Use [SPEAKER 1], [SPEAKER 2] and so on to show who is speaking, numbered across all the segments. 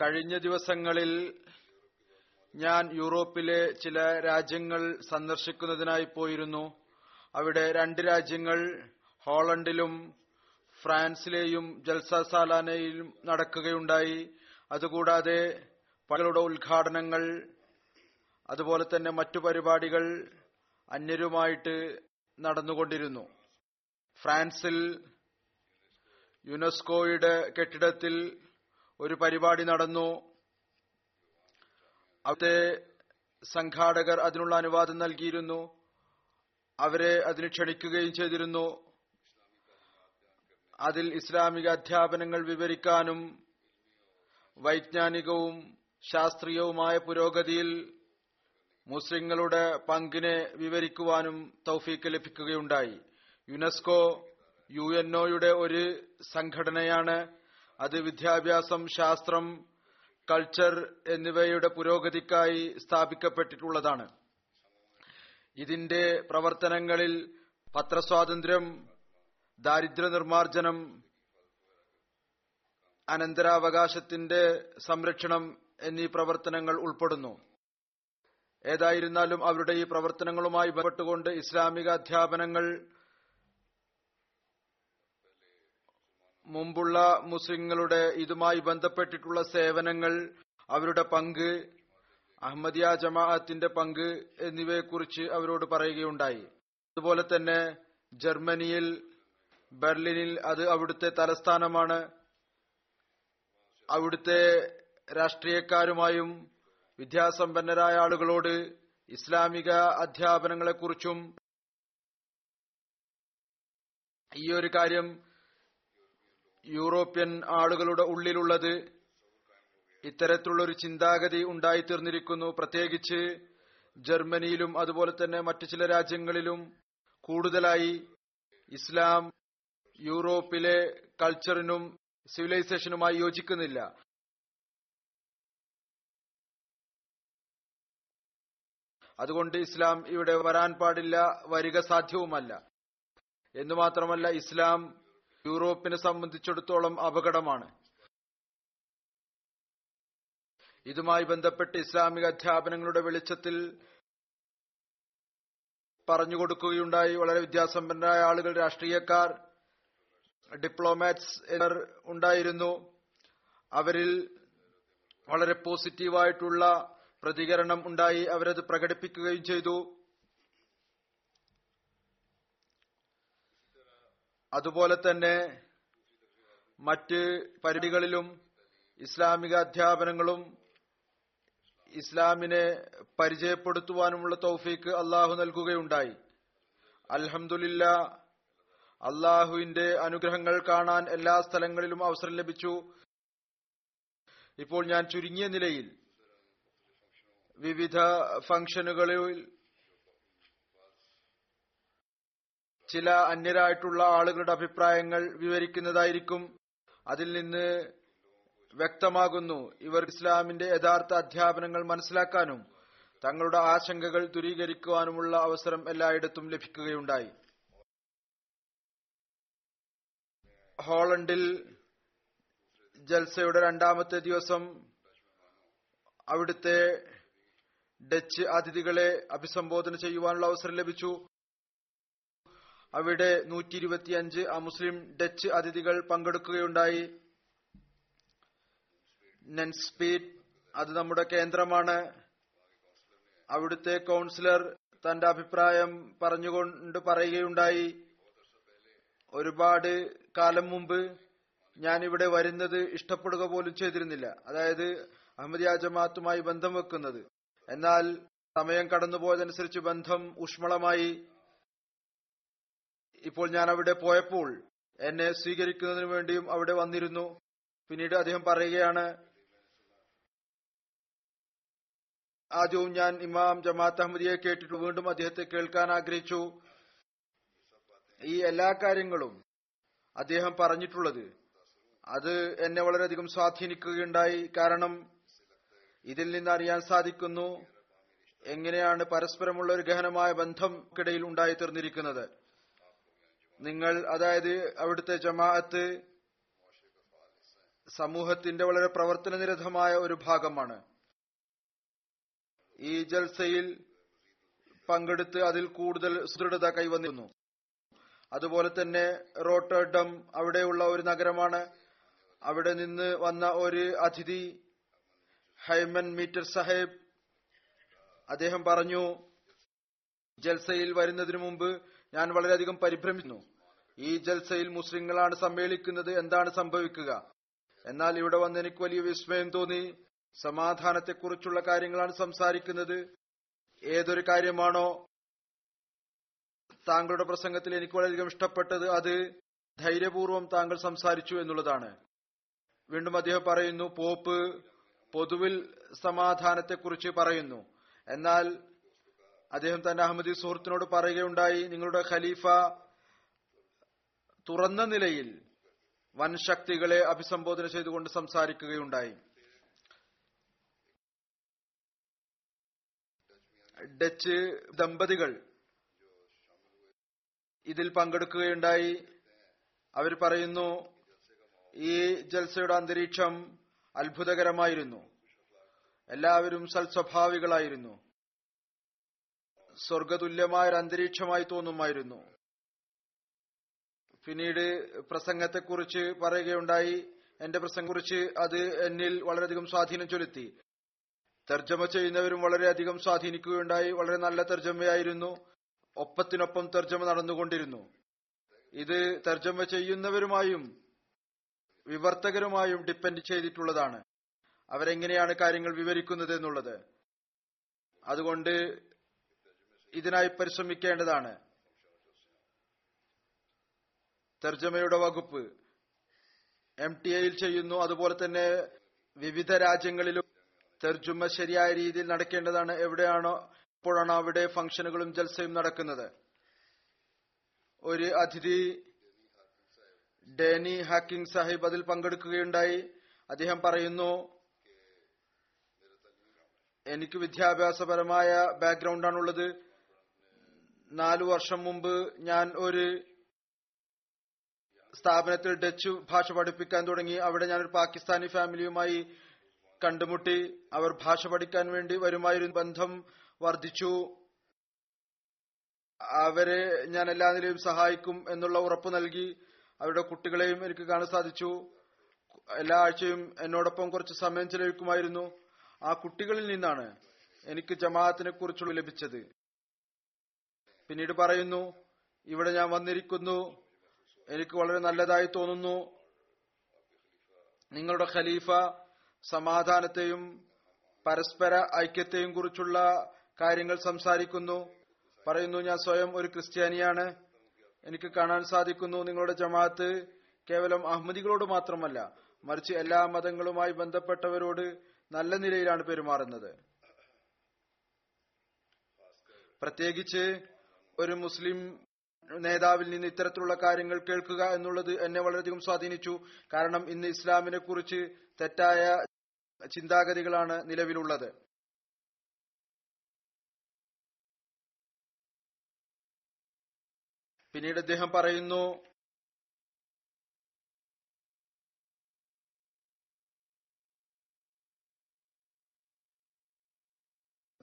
[SPEAKER 1] കഴിഞ്ഞ ദിവസങ്ങളിൽ ഞാൻ യൂറോപ്പിലെ ചില രാജ്യങ്ങൾ സന്ദർശിക്കുന്നതിനായി പോയിരുന്നു. അവിടെ രണ്ട് രാജ്യങ്ങൾ ഹോളണ്ടിലും ഫ്രാൻസിലെയും ജൽസ സാലാനയിലും നടക്കുകയുണ്ടായി. അതുകൂടാതെ പലരുടെ ഉദ്ഘാടനങ്ങൾ അതുപോലെ തന്നെ മറ്റു പരിപാടികൾ അന്യരുമായിട്ട് നടന്നുകൊണ്ടിരുന്നു. ഫ്രാൻസിൽ യുനെസ്കോയുടെ കെട്ടിടത്തിൽ ഒരു പരിപാടി നടന്നു. അവിടുത്തെ സംഘാടകർ അതിനുള്ള അനുവാദം നൽകിയിരുന്നു. അവരെ അതിന് ക്ഷണിക്കുകയും ചെയ്തിരുന്നു. അതിൽ ഇസ്ലാമിക അധ്യാപനങ്ങൾ വിവരിക്കാനും വൈജ്ഞാനികവും ശാസ്ത്രീയവുമായ പുരോഗതിയിൽ മുസ്ലിങ്ങളുടെ പങ്കിനെ വിവരിക്കുവാനും തൗഫീക്ക് ലഭിക്കുകയുണ്ടായി. യുനെസ്കോ യു എൻഒയുടെ ഒരു സംഘടനയാണ് അത് വിദ്യാഭ്യാസം ശാസ്ത്രം കൾച്ചർ എന്നിവയുടെ പുരോഗതിക്കായി സ്ഥാപിക്കപ്പെട്ടിട്ടുള്ളതാണ്. ഇതിന്റെ പ്രവർത്തനങ്ങളിൽ പത്രസ്വാതന്ത്ര്യം ദാരിദ്ര്യ നിർമ്മാർജനം അനന്തരാവകാശത്തിന്റെ സംരക്ഷണം എന്നീ പ്രവർത്തനങ്ങൾ ഉൾപ്പെടുന്നു. ഏതായിരുന്നാലും അവരുടെ ഈ പ്രവർത്തനങ്ങളുമായി ബന്ധപ്പെട്ടുകൊണ്ട് ഇസ്ലാമിക അധ്യാപനങ്ങൾ മുമ്പുള്ള മുസ്ലിങ്ങളുടെ ഇതുമായി ബന്ധപ്പെട്ടിട്ടുള്ള സേവനങ്ങൾ അവരുടെ പങ്ക് അഹമ്മദിയ ജമാഅത്തിന്റെ പങ്ക് എന്നിവയെക്കുറിച്ച് അവരോട് പറയുകയുണ്ടായി. അതുപോലെ തന്നെ ജർമ്മനിയിൽ ബെർലിനിൽ അത് അവിടുത്തെ തലസ്ഥാനമാണ്. അവിടുത്തെ രാഷ്ട്രീയക്കാരുമായും വിദ്യാസമ്പന്നരായ ആളുകളോട് ഇസ്ലാമിക അധ്യാപനങ്ങളെക്കുറിച്ചും ഈ ഒരു കാര്യം യൂറോപ്യൻ ആളുകളുടെ ഉള്ളിലുള്ളത് ഇത്തരത്തിലുള്ള ഒരു ചിന്താഗതി ഉണ്ടായിത്തീർന്നിരിക്കുന്നു. പ്രത്യേകിച്ച് ജർമ്മനിയിലും അതുപോലെ തന്നെ മറ്റു ചില രാജ്യങ്ങളിലും കൂടുതലായി ഇസ്ലാം യൂറോപ്പിലെ കൾച്ചറിനും സിവിലൈസേഷനുമായി യോജിക്കുന്നില്ല. അതുകൊണ്ട് ഇസ്ലാം ഇവിടെ വരാൻ പാടില്ല വരിക സാധ്യവുമല്ല. എന്നു മാത്രമല്ല ഇസ്ലാം യൂറോപ്പിനെ സംബന്ധിച്ചിടത്തോളം അപകടമാണ്. ഇതുമായി ബന്ധപ്പെട്ട് ഇസ്ലാമിക അധ്യാപനങ്ങളുടെ വെളിച്ചത്തിൽ പറഞ്ഞു കൊടുക്കുകയുണ്ടായി. വളരെ വിദ്യാസമ്പന്നരായ ആളുകൾ രാഷ്ട്രീയക്കാർ ഡിപ്ലോമാറ്റ്സ് എന്നിവർ ഉണ്ടായിരുന്നു. അവരിൽ വളരെ പോസിറ്റീവായിട്ടുള്ള പ്രതികരണം ഉണ്ടായി. അവരത് പ്രകടിപ്പിക്കുകയും ചെയ്തു. അതുപോലെ തന്നെ മറ്റ് പരിധികളിലും ഇസ്ലാമിക അധ്യാപനങ്ങളും ഇസ്ലാമിനെ പരിചയപ്പെടുത്തുവാനുമുള്ള തൗഫീക്ക് അള്ളാഹു നൽകുകയുണ്ടായി. അൽഹംദുലില്ല അള്ളാഹുവിന്റെ അനുഗ്രഹങ്ങൾ കാണാൻ എല്ലാ സ്ഥലങ്ങളിലും അവസരം ലഭിച്ചു. ഇപ്പോൾ ഞാൻ ചുരുങ്ങിയ നിലയിൽ വിവിധ ഫംഗ്ഷനുകളിൽ ചില അന്യരായിട്ടുള്ള ആളുകളുടെ അഭിപ്രായങ്ങൾ വിവരിക്കുന്നതായിരിക്കും. അതിൽ നിന്ന് വ്യക്തമാകുന്നു ഇവർ ഇസ്ലാമിന്റെ യഥാർത്ഥ അധ്യാപനങ്ങൾ മനസ്സിലാക്കാനും തങ്ങളുടെ ആശങ്കകൾ ദൂരീകരിക്കുവാനുമുള്ള അവസരം എല്ലായിടത്തും ലഭിക്കുകയുണ്ടായി. ഹോളണ്ടിൽ ജൽസയുടെ രണ്ടാമത്തെ ദിവസം അവിടുത്തെ ഡച്ച് അതിഥികളെ അഭിസംബോധന ചെയ്യുവാനുള്ള അവസരം ലഭിച്ചു. അവിടെ നൂറ്റി ഇരുപത്തിയഞ്ച് അമുസ്ലിം ഡച്ച് അതിഥികൾ പങ്കെടുക്കുകയുണ്ടായി. നെൻസ്പീറ്റ് അത് നമ്മുടെ കേന്ദ്രമാണ്. അവിടുത്തെ കൗൺസിലർ തന്റെ അഭിപ്രായം പറഞ്ഞുകൊണ്ട് പറയുകയുണ്ടായി. ഒരുപാട് കാലം മുമ്പ് ഞാൻ ഇവിടെ വരുന്നത് ഇഷ്ടപ്പെടുക പോലും ചെയ്തിരുന്നില്ല. അതായത് അഹമ്മദിയ ജമാഅത്തുമായി ബന്ധം വെക്കുന്നത്. എന്നാൽ സമയം കടന്നുപോയതനുസരിച്ച് ബന്ധം ഊഷ്മളമായി ഇപ്പോൾ ഞാൻ അവിടെ പോയപ്പോൾ എന്നെ സ്വീകരിക്കുന്നതിന് വേണ്ടിയും അവിടെ വന്നിരുന്നു. പിന്നീട് അദ്ദേഹം പറയുകയാണ് ആദ്യവും ഞാൻ ഇമാം ജമാഅത്ത് അഹമ്മദിയെ കേട്ടിട്ട് വീണ്ടും അദ്ദേഹത്തെ കേൾക്കാൻ ആഗ്രഹിച്ചു. ഈ എല്ലാ കാര്യങ്ങളും അദ്ദേഹം പറഞ്ഞിട്ടുള്ളത് അത് എന്നെ വളരെയധികം സ്വാധീനിക്കുകയുണ്ടായി. കാരണം ഇതിൽ നിന്ന് അറിയാൻ സാധിക്കുന്നു എങ്ങനെയാണ് പരസ്പരമുള്ള ഒരു ഗഹനമായ ബന്ധം ബന്ധംക്കിടയിൽ ഉണ്ടായി തീർന്നിരിക്കുന്നത് നിങ്ങൾ അതായത് അവിടുത്തെ ജമാഅത്ത് സമൂഹത്തിന്റെ വളരെ പ്രവർത്തന നിരതമായ ഒരു ഭാഗമാണ്. ഈ ജൽസയിൽ പങ്കെടുത്ത് അതിൽ കൂടുതൽ സുദൃഢത കൈവന്നിരുന്നു. അതുപോലെ തന്നെ റോട്ടർഡം അവിടെയുള്ള ഒരു നഗരമാണ്. അവിടെ നിന്ന് വന്ന ഒരു അതിഥി ഹൈമൻ മീറ്റർ സാഹേബ് അദ്ദേഹം പറഞ്ഞു ജൽസയിൽ വരുന്നതിനു മുമ്പ് ഞാൻ വളരെയധികം പരിഭ്രമിക്കുന്നു. ഈ ജൽസയിൽ മുസ്ലിങ്ങളാണ് സമ്മേളിക്കുന്നത്. എന്താണ് സംഭവിക്കുക? എന്നാൽ ഇവിടെ വന്ന് എനിക്ക് വലിയ വിസ്മയം തോന്നി. സമാധാനത്തെക്കുറിച്ചുള്ള കാര്യങ്ങളാണ് സംസാരിക്കുന്നത്. ഏതൊരു കാര്യമാണോ താങ്കളുടെ പ്രസംഗത്തിൽ എനിക്ക് വളരെയധികം ഇഷ്ടപ്പെട്ടത് അത് ധൈര്യപൂർവം താങ്കൾ സംസാരിച്ചു എന്നുള്ളതാണ്. വീണ്ടും അദ്ദേഹം പറയുന്നു പോപ്പ് പൊതുവിൽ സമാധാനത്തെക്കുറിച്ച് പറയുന്നു. എന്നാൽ അദ്ദേഹം തന്റെ അഹമ്മദി സുഹൃത്തിനോട് പറയുകയുണ്ടായി നിങ്ങളുടെ ഖലീഫ തുറന്ന നിലയിൽ വൻ ശക്തികളെ അഭിസംബോധന ചെയ്തുകൊണ്ട് സംസാരിക്കുകയുണ്ടായി. ഡച്ച് ദമ്പതികൾ ഇതിൽ പങ്കെടുക്കുകയുണ്ടായി. അവർ പറയുന്നു ഈ ജൽസയുടെ അന്തരീക്ഷം അത്ഭുതകരമായിരുന്നു. എല്ലാവരും സൽസ്വഭാവികളായിരുന്നു. സ്വർഗതുല്യമായ ഒരു അന്തരീക്ഷമായി തോന്നുമായിരുന്നു. പിന്നീട് പ്രസംഗത്തെക്കുറിച്ച് പറയുകയുണ്ടായി. എന്റെ പ്രസംഗം കുറിച്ച് അത് എന്നിൽ വളരെയധികം സ്വാധീനം ചെലുത്തി. തർജമ ചെയ്യുന്നവരും വളരെയധികം സ്വാധീനിക്കുകയുണ്ടായി. വളരെ നല്ല തർജമയായിരുന്നു. ഒപ്പത്തിനൊപ്പം തർജമ നടന്നുകൊണ്ടിരുന്നു. ഇത് തർജമ ചെയ്യുന്നവരുമായും വിവർത്തകരുമായും ഡിപ്പെൻഡ് ചെയ്തിട്ടുള്ളതാണ്. അവരെങ്ങനെയാണ് കാര്യങ്ങൾ വിവരിക്കുന്നത് എന്നുള്ളത് അതുകൊണ്ട് ഇതിനായി പരിശ്രമിക്കേണ്ടതാണ്. തർജമയുടെ വകുപ്പ് എം ടി എയിൽ ചെയ്യുന്നു. അതുപോലെ തന്നെ വിവിധ രാജ്യങ്ങളിലും തർജമ ശരിയായ രീതിയിൽ നടക്കേണ്ടതാണ്. എവിടെയാണോ എപ്പോഴാണോ അവിടെ ഫംഗ്ഷനുകളും ജൽസയും നടക്കുന്നത്. ഒരു അതിഥി ഡേനി ഹാക്കിംഗ് സാഹിബ് അതിൽ പങ്കെടുക്കുകയുണ്ടായി. അദ്ദേഹം പറയുന്നു എനിക്ക് വിദ്യാഭ്യാസപരമായ ബാക്ക്ഗ്രൗണ്ടാണുള്ളത് നാലു വർഷം മുമ്പ് ഞാൻ ഒരു സ്ഥാപനത്തിൽ ഡച്ച് ഭാഷ പഠിപ്പിക്കാൻ തുടങ്ങി. അവിടെ ഞാൻ ഒരു പാകിസ്ഥാനി ഫാമിലിയുമായി കണ്ടുമുട്ടി. അവർ ഭാഷ പഠിക്കാൻ വേണ്ടി വരുമായിരുന്നു ബന്ധം വർദ്ധിച്ചു. അവരെ ഞാൻ എല്ലാ നിലയും സഹായിക്കും എന്നുള്ള ഉറപ്പ് നൽകി. അവരുടെ കുട്ടികളെയും എനിക്ക് കാണാൻ സാധിച്ചു. എല്ലാ ആഴ്ചയും എന്നോടൊപ്പം കുറച്ച് സമയം ചെലവഴിക്കുമായിരുന്നു. ആ കുട്ടികളിൽ നിന്നാണ് എനിക്ക് ജമാഅത്തിനെ കുറിച്ചുള്ള ലഭിച്ചത്. പിന്നീട് പറയുന്നു ഇവിടെ ഞാൻ വന്നിരിക്കുന്നു. എനിക്ക് വളരെ നല്ലതായി തോന്നുന്നു. നിങ്ങളുടെ ഖലീഫ സമാധാനത്തെയും പരസ്പര ഐക്യത്തെയും കുറിച്ചുള്ള കാര്യങ്ങൾ സംസാരിക്കുന്നു. പറയുന്നു ഞാൻ സ്വയം ഒരു ക്രിസ്ത്യാനിയാണ്. എനിക്ക് കാണാൻ സാധിക്കുന്നു നിങ്ങളുടെ ജമാഅത്ത് കേവലം അഹമ്മദികളോട് മാത്രമല്ല മറിച്ച് എല്ലാ മതങ്ങളുമായി ബന്ധപ്പെട്ടവരോട് നല്ല നിലയിലാണ് പെരുമാറുന്നത്. പ്രത്യേകിച്ച് ഒരു മുസ്ലിം നേതാവിൽ നിന്ന് ഇത്തരത്തിലുള്ള കാര്യങ്ങൾ കേൾക്കുക എന്നുള്ളത് എന്നെ വളരെയധികം സ്വാധീനിച്ചു. കാരണം ഇന്ന് ഇസ്ലാമിനെ കുറിച്ച് തെറ്റായ ചിന്താഗതികളാണ് നിലവിലുള്ളത്. പിന്നീട് അദ്ദേഹം പറയുന്നു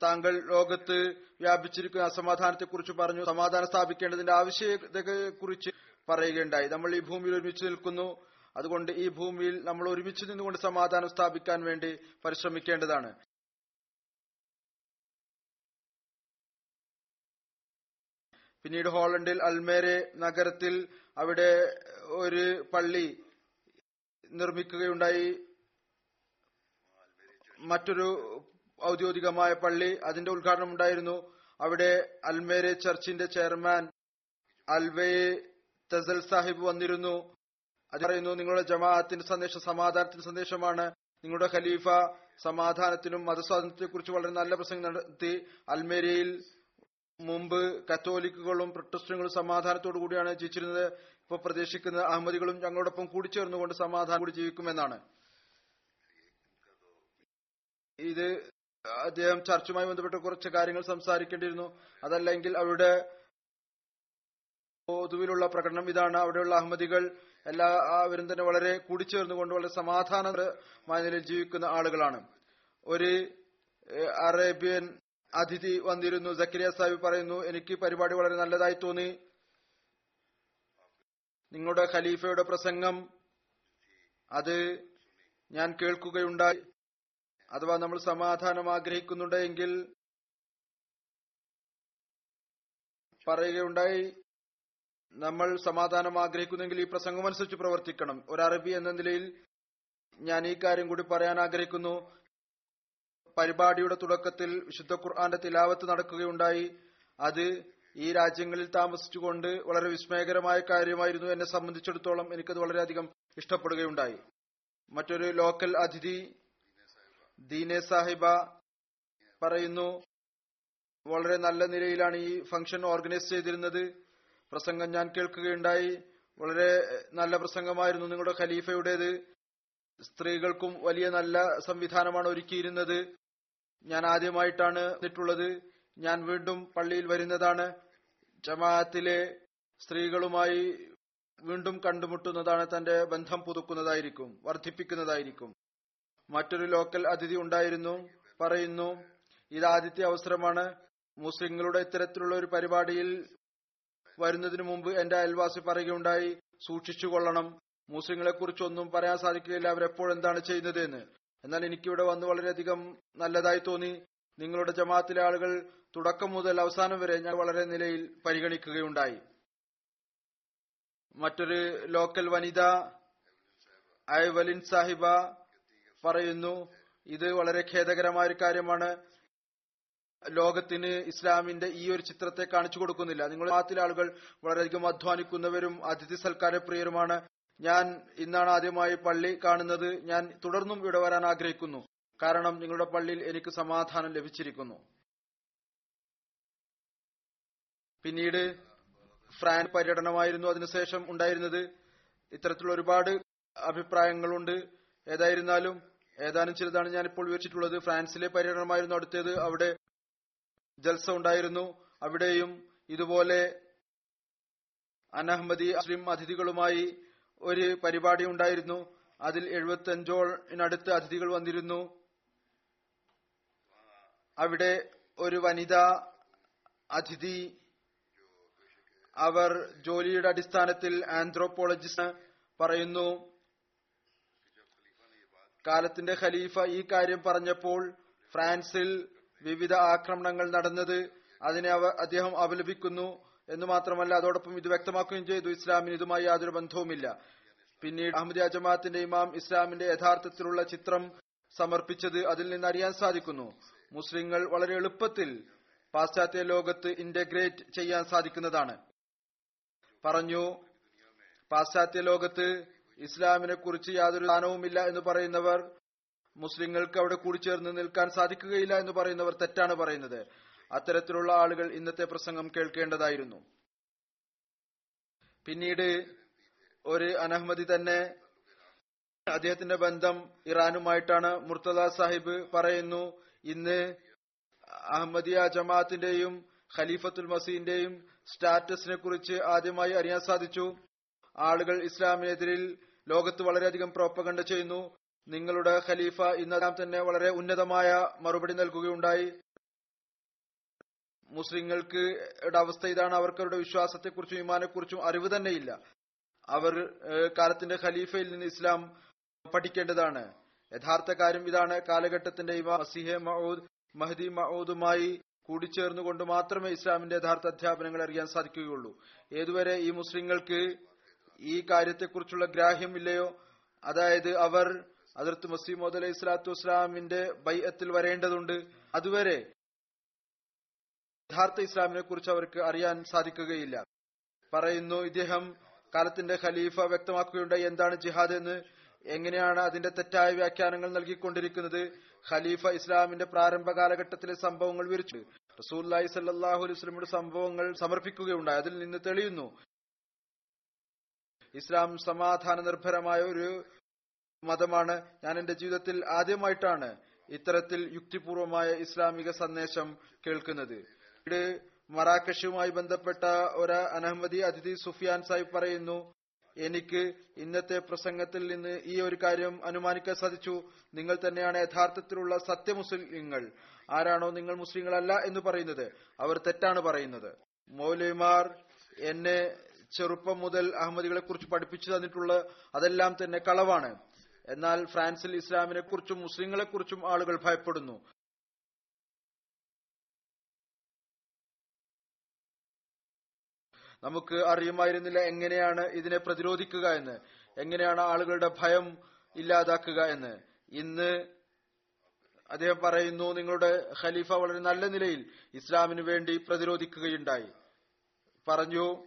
[SPEAKER 1] താങ്കൾ ലോകത്ത് വ്യാപിച്ചിരിക്കുന്ന അസമാധാനത്തെ കുറിച്ച് പറഞ്ഞു. സമാധാനം സ്ഥാപിക്കേണ്ടതിന്റെ ആവശ്യകതയെ കുറിച്ച് പറയുകയുണ്ടായി. നമ്മൾ ഈ ഭൂമിയിൽ ഒരുമിച്ച് നിൽക്കുന്നു. അതുകൊണ്ട് ഈ ഭൂമിയിൽ നമ്മൾ ഒരുമിച്ച് നിന്നുകൊണ്ട് സമാധാനം സ്ഥാപിക്കാൻ വേണ്ടി പരിശ്രമിക്കേണ്ടതാണ്. പിന്നീട് ഹോളണ്ടിൽ അൽമേരെ നഗരത്തിൽ അവിടെ ഒരു പള്ളി നിർമ്മിക്കുകയുണ്ടായി. മറ്റൊരു ഔദ്യോഗികമായ പള്ളി അതിന്റെ ഉദ്ഘാടനം ഉണ്ടായിരുന്നു. അവിടെ അൽമേരെ ചർച്ചിന്റെ ചെയർമാൻ അൽവേ തസൽ സാഹിബ് വന്നിരുന്നു. അത് പറയുന്നു നിങ്ങളുടെ ജമാഅത്തിന്റെ സന്ദേശം സമാധാനത്തിന്റെ സന്ദേശമാണ്. നിങ്ങളുടെ ഖലീഫ സമാധാനത്തിനും മതസ്വാതന്ത്ര്യത്തെക്കുറിച്ച് വളരെ നല്ല പ്രസംഗം നടത്തി. അൽമേരിയയിൽ മുമ്പ് കത്തോലിക്കുകളും പ്രൊട്ടസ്റ്റുകളും സമാധാനത്തോടു കൂടിയാണ് ജീവിച്ചിരുന്നത്. ഇപ്പൊ പ്രതീക്ഷിക്കുന്നത് അഹമ്മദികളും ഞങ്ങളോടൊപ്പം കൂടിച്ചേർന്നുകൊണ്ട് സമാധാനം കൂടി ജീവിക്കുമെന്നാണ്. ഇത് അദ്ദേഹം ചർച്ചുമായി ബന്ധപ്പെട്ട് കുറച്ച് കാര്യങ്ങൾ സംസാരിക്കേണ്ടിയിരുന്നു. അതല്ലെങ്കിൽ അവരുടെ പൊതുവിലുള്ള പ്രകടനം ഇതാണ്. അവിടെയുള്ള അഹമ്മദികൾ എല്ലാവരും തന്നെ വളരെ കൂടിച്ചേർന്നുകൊണ്ട് വളരെ സമാധാനമായ നിലയിൽ ജീവിക്കുന്ന ആളുകളാണ്. ഒരു അറേബ്യൻ അതിഥി വന്നിരുന്നു. സക്കരിയ സാഹിബ് പറയുന്നു എനിക്ക് പരിപാടി വളരെ നല്ലതായി തോന്നി. നിങ്ങളുടെ ഖലീഫയുടെ പ്രസംഗം അത് ഞാൻ കേൾക്കുകയുണ്ടായി. അഥവാ നമ്മൾ സമാധാനം ആഗ്രഹിക്കുന്നുണ്ടെങ്കിൽ പറയുകയുണ്ടായി നമ്മൾ സമാധാനം ആഗ്രഹിക്കുന്നെങ്കിൽ ഈ പ്രസംഗം അനുസരിച്ച് പ്രവർത്തിക്കണം. ഒരു അറബി എന്ന നിലയിൽ ഞാൻ ഈ കാര്യം കൂടി പറയാൻ ആഗ്രഹിക്കുന്നു. പരിപാടിയുടെ തുടക്കത്തിൽ വിശുദ്ധ ഖുർആന്റെ തിലാവത്ത് നടക്കുകയുണ്ടായി. അത് ഈ രാജ്യങ്ങളിൽ താമസിച്ചുകൊണ്ട് വളരെ വിസ്മയകരമായ കാര്യമായിരുന്നു എന്നെ സംബന്ധിച്ചിടത്തോളം എനിക്കത് വളരെയധികം ഇഷ്ടപ്പെടുകയുണ്ടായി. മറ്റൊരു ലോക്കൽ അതിഥി ദീനെ സാഹിബ പറയുന്നു വളരെ നല്ല നിലയിലാണ് ഈ ഫംഗ്ഷൻ ഓർഗനൈസ് ചെയ്തിരുന്നത്. പ്രസംഗം ഞാൻ കേൾക്കുകയുണ്ടായി. വളരെ നല്ല പ്രസംഗമായിരുന്നു നിങ്ങളുടെ ഖലീഫയുടേത്. സ്ത്രീകൾക്കും വലിയ നല്ല സംവിധാനമാണ് ഒരുക്കിയിരുന്നത്. ഞാൻ ആദ്യമായിട്ടാണ് വന്നിട്ടുള്ളത്. ഞാൻ വീണ്ടും പള്ളിയിൽ വരുന്നതാണ്. ജമാഅത്തിലെ സ്ത്രീകളുമായി വീണ്ടും കണ്ടുമുട്ടുന്നതാണ് തന്റെ ബന്ധം പുതുക്കുന്നതായിരിക്കും വർദ്ധിപ്പിക്കുന്നതായിരിക്കും. മറ്റൊരു ലോക്കൽ അതിഥി ഉണ്ടായിരുന്നു. പറയുന്നു ഇത് ആദ്യത്തെ അവസരമാണ് മുസ്ലിങ്ങളുടെ ഇത്തരത്തിലുള്ള ഒരു പരിപാടിയിൽ വരുന്നതിനു മുമ്പ് എന്റെ അയൽവാസി പറയുകയുണ്ടായി സൂക്ഷിച്ചുകൊള്ളണം. മുസ്ലിങ്ങളെ കുറിച്ചൊന്നും പറയാൻ സാധിക്കുകയില്ല. അവരെപ്പോഴെന്താണ് ചെയ്യുന്നത് എന്ന് എന്നാൽ എനിക്കിവിടെ വന്ന് വളരെയധികം നല്ലതായി തോന്നി. നിങ്ങളുടെ ജമാഅത്തിലെ ആളുകൾ തുടക്കം മുതൽ അവസാനം വരെ ഞാൻ വളരെ നിലയിൽ പരിഗണിക്കുകയുണ്ടായി. മറ്റൊരു ലോക്കൽ വനിത ഐവലിൻ സാഹിബ പറയുന്നു. ഇത് വളരെ ഖേദകരമായ ഒരു കാര്യമാണ്. ലോകത്തിന് ഇസ്ലാമിന്റെ ഈ ഒരു ചിത്രത്തെ കാണിച്ചു കൊടുക്കുന്നില്ല. നിങ്ങൾ നാട്ടിലെ ആളുകൾ വളരെയധികം അധ്വാനിക്കുന്നവരും അതിഥി സൽക്കാര പ്രിയരുമാണ്. ഞാൻ ഇന്നാണ് ആദ്യമായി പള്ളി കാണുന്നത്. ഞാൻ തുടർന്നും ഇവിടെ വരാൻ ആഗ്രഹിക്കുന്നു. കാരണം നിങ്ങളുടെ പള്ളിയിൽ എനിക്ക് സമാധാനം ലഭിച്ചിരിക്കുന്നു. പിന്നീട് ഫ്രാൻ പര്യടനമായിരുന്നു അതിനുശേഷം ഉണ്ടായിരുന്നത്. ഇത്തരത്തിലുള്ള ഒരുപാട് അഭിപ്രായങ്ങളുണ്ട്. ഏതായിരുന്നാലും ഏതാനും ചിലതാണ് ഞാൻ ഇപ്പോൾ വിവരിച്ചിട്ടുള്ളത്. ഫ്രാൻസിലെ പര്യടനമായിരുന്നു അടുത്തത്. അവിടെ ജൽസ ഉണ്ടായിരുന്നു. അവിടെയും ഇതുപോലെ അനഹമ്മദി അസ്ലിം അതിഥികളുമായി ഒരു പരിപാടി ഉണ്ടായിരുന്നു. അതിൽ എഴുപത്തി അഞ്ചോളിനടുത്ത് അതിഥികൾ വന്നിരുന്നു. അവിടെ ഒരു വനിതാ അതിഥി അവർ ജോലിയുടെ അടിസ്ഥാനത്തിൽ ആന്ത്രോപോളജിസ്റ്റ് പറയുന്നു. കാലത്തിന്റെ ഖലീഫ ഈ കാര്യം പറഞ്ഞപ്പോൾ ഫ്രാൻസിൽ വിവിധ ആക്രമണങ്ങൾ നടന്നത് അതിനെ അദ്ദേഹം അപലപിക്കുന്നു എന്ന് മാത്രമല്ല അതോടൊപ്പം ഇത് വ്യക്തമാക്കുകയും ചെയ്തു. ഇസ്ലാമിന് ഇതുമായി യാതൊരു ബന്ധവുമില്ല. പിന്നീട് അഹമ്മദിയ ജമാഅത്തിന്റെ ഇമാം ഇസ്ലാമിന്റെ യഥാർത്ഥത്തിലുള്ള ചിത്രം സമർപ്പിച്ചത് അതിൽ നിന്ന് അറിയാൻ സാധിക്കുന്നു. മുസ്ലിങ്ങൾ വളരെ എളുപ്പത്തിൽ പാശ്ചാത്യ ലോകത്ത് ഇന്റഗ്രേറ്റ് ചെയ്യാൻ സാധിക്കുന്നതാണ്. പറഞ്ഞു പാശ്ചാത്യ ലോകത്ത് ഇസ്ലാമിനെ കുറിച്ച് യാതൊരു സ്ഥാനവുമില്ല എന്ന് പറയുന്നവർ മുസ്ലിങ്ങൾക്ക് അവിടെ കൂടിച്ചേർന്ന് നിൽക്കാൻ സാധിക്കുകയില്ല എന്ന് പറയുന്നവർ തെറ്റാണ് പറയുന്നത്. അത്തരത്തിലുള്ള ആളുകൾ ഇന്നത്തെ പ്രസംഗം കേൾക്കേണ്ടതായിരുന്നു. പിന്നീട് ഒരു അനഹമ്മദി തന്നെ അദ്ദേഹത്തിന്റെ ബന്ധം ഇറാനുമായിട്ടാണ് മുർത്തദ സാഹിബ് പറയുന്നു. ഇന്ന് അഹമ്മദിയ ജമാഅത്തിന്റെയും ഖലീഫത്തുൽ മസീന്റെയും സ്റ്റാറ്റസിനെ കുറിച്ച് ആദ്യമായി അറിയാൻ സാധിച്ചു. ആളുകൾ ഇസ്ലാമിനെതിരിൽ ലോകത്ത് വളരെയധികം പ്രോപ്പകണ്ട ചെയ്യുന്നു. നിങ്ങളുടെ ഖലീഫ ഇന്നതാം തന്നെ വളരെ ഉന്നതമായ മറുപടി നൽകുകയുണ്ടായി. മുസ്ലിങ്ങൾക്ക് അവസ്ഥ ഇതാണ്. അവർക്കവരുടെ വിശ്വാസത്തെക്കുറിച്ചും ഇമാനെക്കുറിച്ചും അറിവ് തന്നെയില്ല. അവർ കാലത്തിന്റെ ഖലീഫയിൽ നിന്ന് ഇസ്ലാം പഠിക്കേണ്ടതാണ്. യഥാർത്ഥ കാര്യം ഇതാണ്. കാലഘട്ടത്തിന്റെ ഇവ മസിഹെ മഹൂദ് മഹദി മഹൂദുമായി കൂടിച്ചേർന്നുകൊണ്ട് മാത്രമേ ഇസ്ലാമിന്റെ യഥാർത്ഥ അധ്യാപനങ്ങൾ അറിയാൻ സാധിക്കുകയുള്ളൂ. ഏതുവരെ ഈ മുസ്ലിങ്ങൾക്ക് ഈ കാര്യത്തെക്കുറിച്ചുള്ള ഗ്രാഹ്യമില്ലയോ? അതായത് അവർ അതിർത്ത് മസീമോദ് അലൈഹി സ്വലാത്തു വസ്സലാമിന്റെ ബൈഅത്തിൽ വരേണ്ടതുണ്ട്. അതുവരെ യഥാർത്ഥ ഇസ്ലാമിനെ കുറിച്ച് അവർക്ക് അറിയാൻ സാധിക്കുകയില്ല. പറയുന്നു ഇദ്ദേഹം കാലത്തിന്റെ ഖലീഫ വ്യക്തമാക്കുകയുണ്ടായി. എന്താണ് ജിഹാദ് എന്ന്? എങ്ങനെയാണ് അതിന്റെ തെറ്റായ വ്യാഖ്യാനങ്ങൾ നൽകിക്കൊണ്ടിരിക്കുന്നത്? ഖലീഫ ഇസ്ലാമിന്റെ പ്രാരംഭ കാലഘട്ടത്തിലെ സംഭവങ്ങൾ വിരിച്ചു റസൂല്ലായി സല്ലാഹു അലൈഹി സംഭവങ്ങൾ സമർപ്പിക്കുകയുണ്ടായി. അതിൽ നിന്ന് തെളിയുന്നു ഇസ്ലാം സമാധാന നിർഭരമായ ഒരു മതമാണ്. ഞാൻ എന്റെ ജീവിതത്തിൽ ആദ്യമായിട്ടാണ് ഇത്തരത്തിൽ യുക്തിപൂർവമായ ഇസ്ലാമിക സന്ദേശം കേൾക്കുന്നത്. മറാക്കഷുമായി ബന്ധപ്പെട്ട ഒരു അനഹമ്മദി അതിഥി സുഫിയാൻ സാഹിബ് പറയുന്നു എനിക്ക് ഇന്നത്തെ പ്രസംഗത്തിൽ നിന്ന് ഈ ഒരു കാര്യം അനുമാനിക്കാൻ സാധിച്ചു. നിങ്ങൾ തന്നെയാണ് യഥാർത്ഥത്തിലുള്ള സത്യ മുസ്ലിങ്ങൾ ആരാണോ നിങ്ങൾ മുസ്ലിങ്ങളല്ല എന്ന് പറയുന്നത്. അവർ തെറ്റാണ് പറയുന്നത്. മൗലവിമാർ എന്നെ ചെറുപ്പം മുതൽ അഹമ്മദികളെ കുറിച്ച് പഠിപ്പിച്ചു തന്നിട്ടുള്ള അതെല്ലാം തന്നെ കളവാണ്. എന്നാൽ ഫ്രാൻസിൽ ഇസ്ലാമിനെ കുറിച്ചും മുസ്ലിങ്ങളെ കുറിച്ചും ആളുകൾ ഭയപ്പെടുന്നു. നമുക്ക് അറിയുമായിരുന്നില്ല എങ്ങനെയാണ് ഇതിനെ പ്രതിരോധിക്കുക എന്ന് എങ്ങനെയാണ് ആളുകളുടെ ഭയം ഇല്ലാതാക്കുക എന്ന്. ഇന്ന് അദ്ദേഹം പറയുന്നു നിങ്ങളുടെ ഖലീഫ വളരെ നല്ല നിലയിൽ ഇസ്ലാമിന് വേണ്ടി പ്രതിരോധിക്കുകയുണ്ടായി. പറഞ്ഞു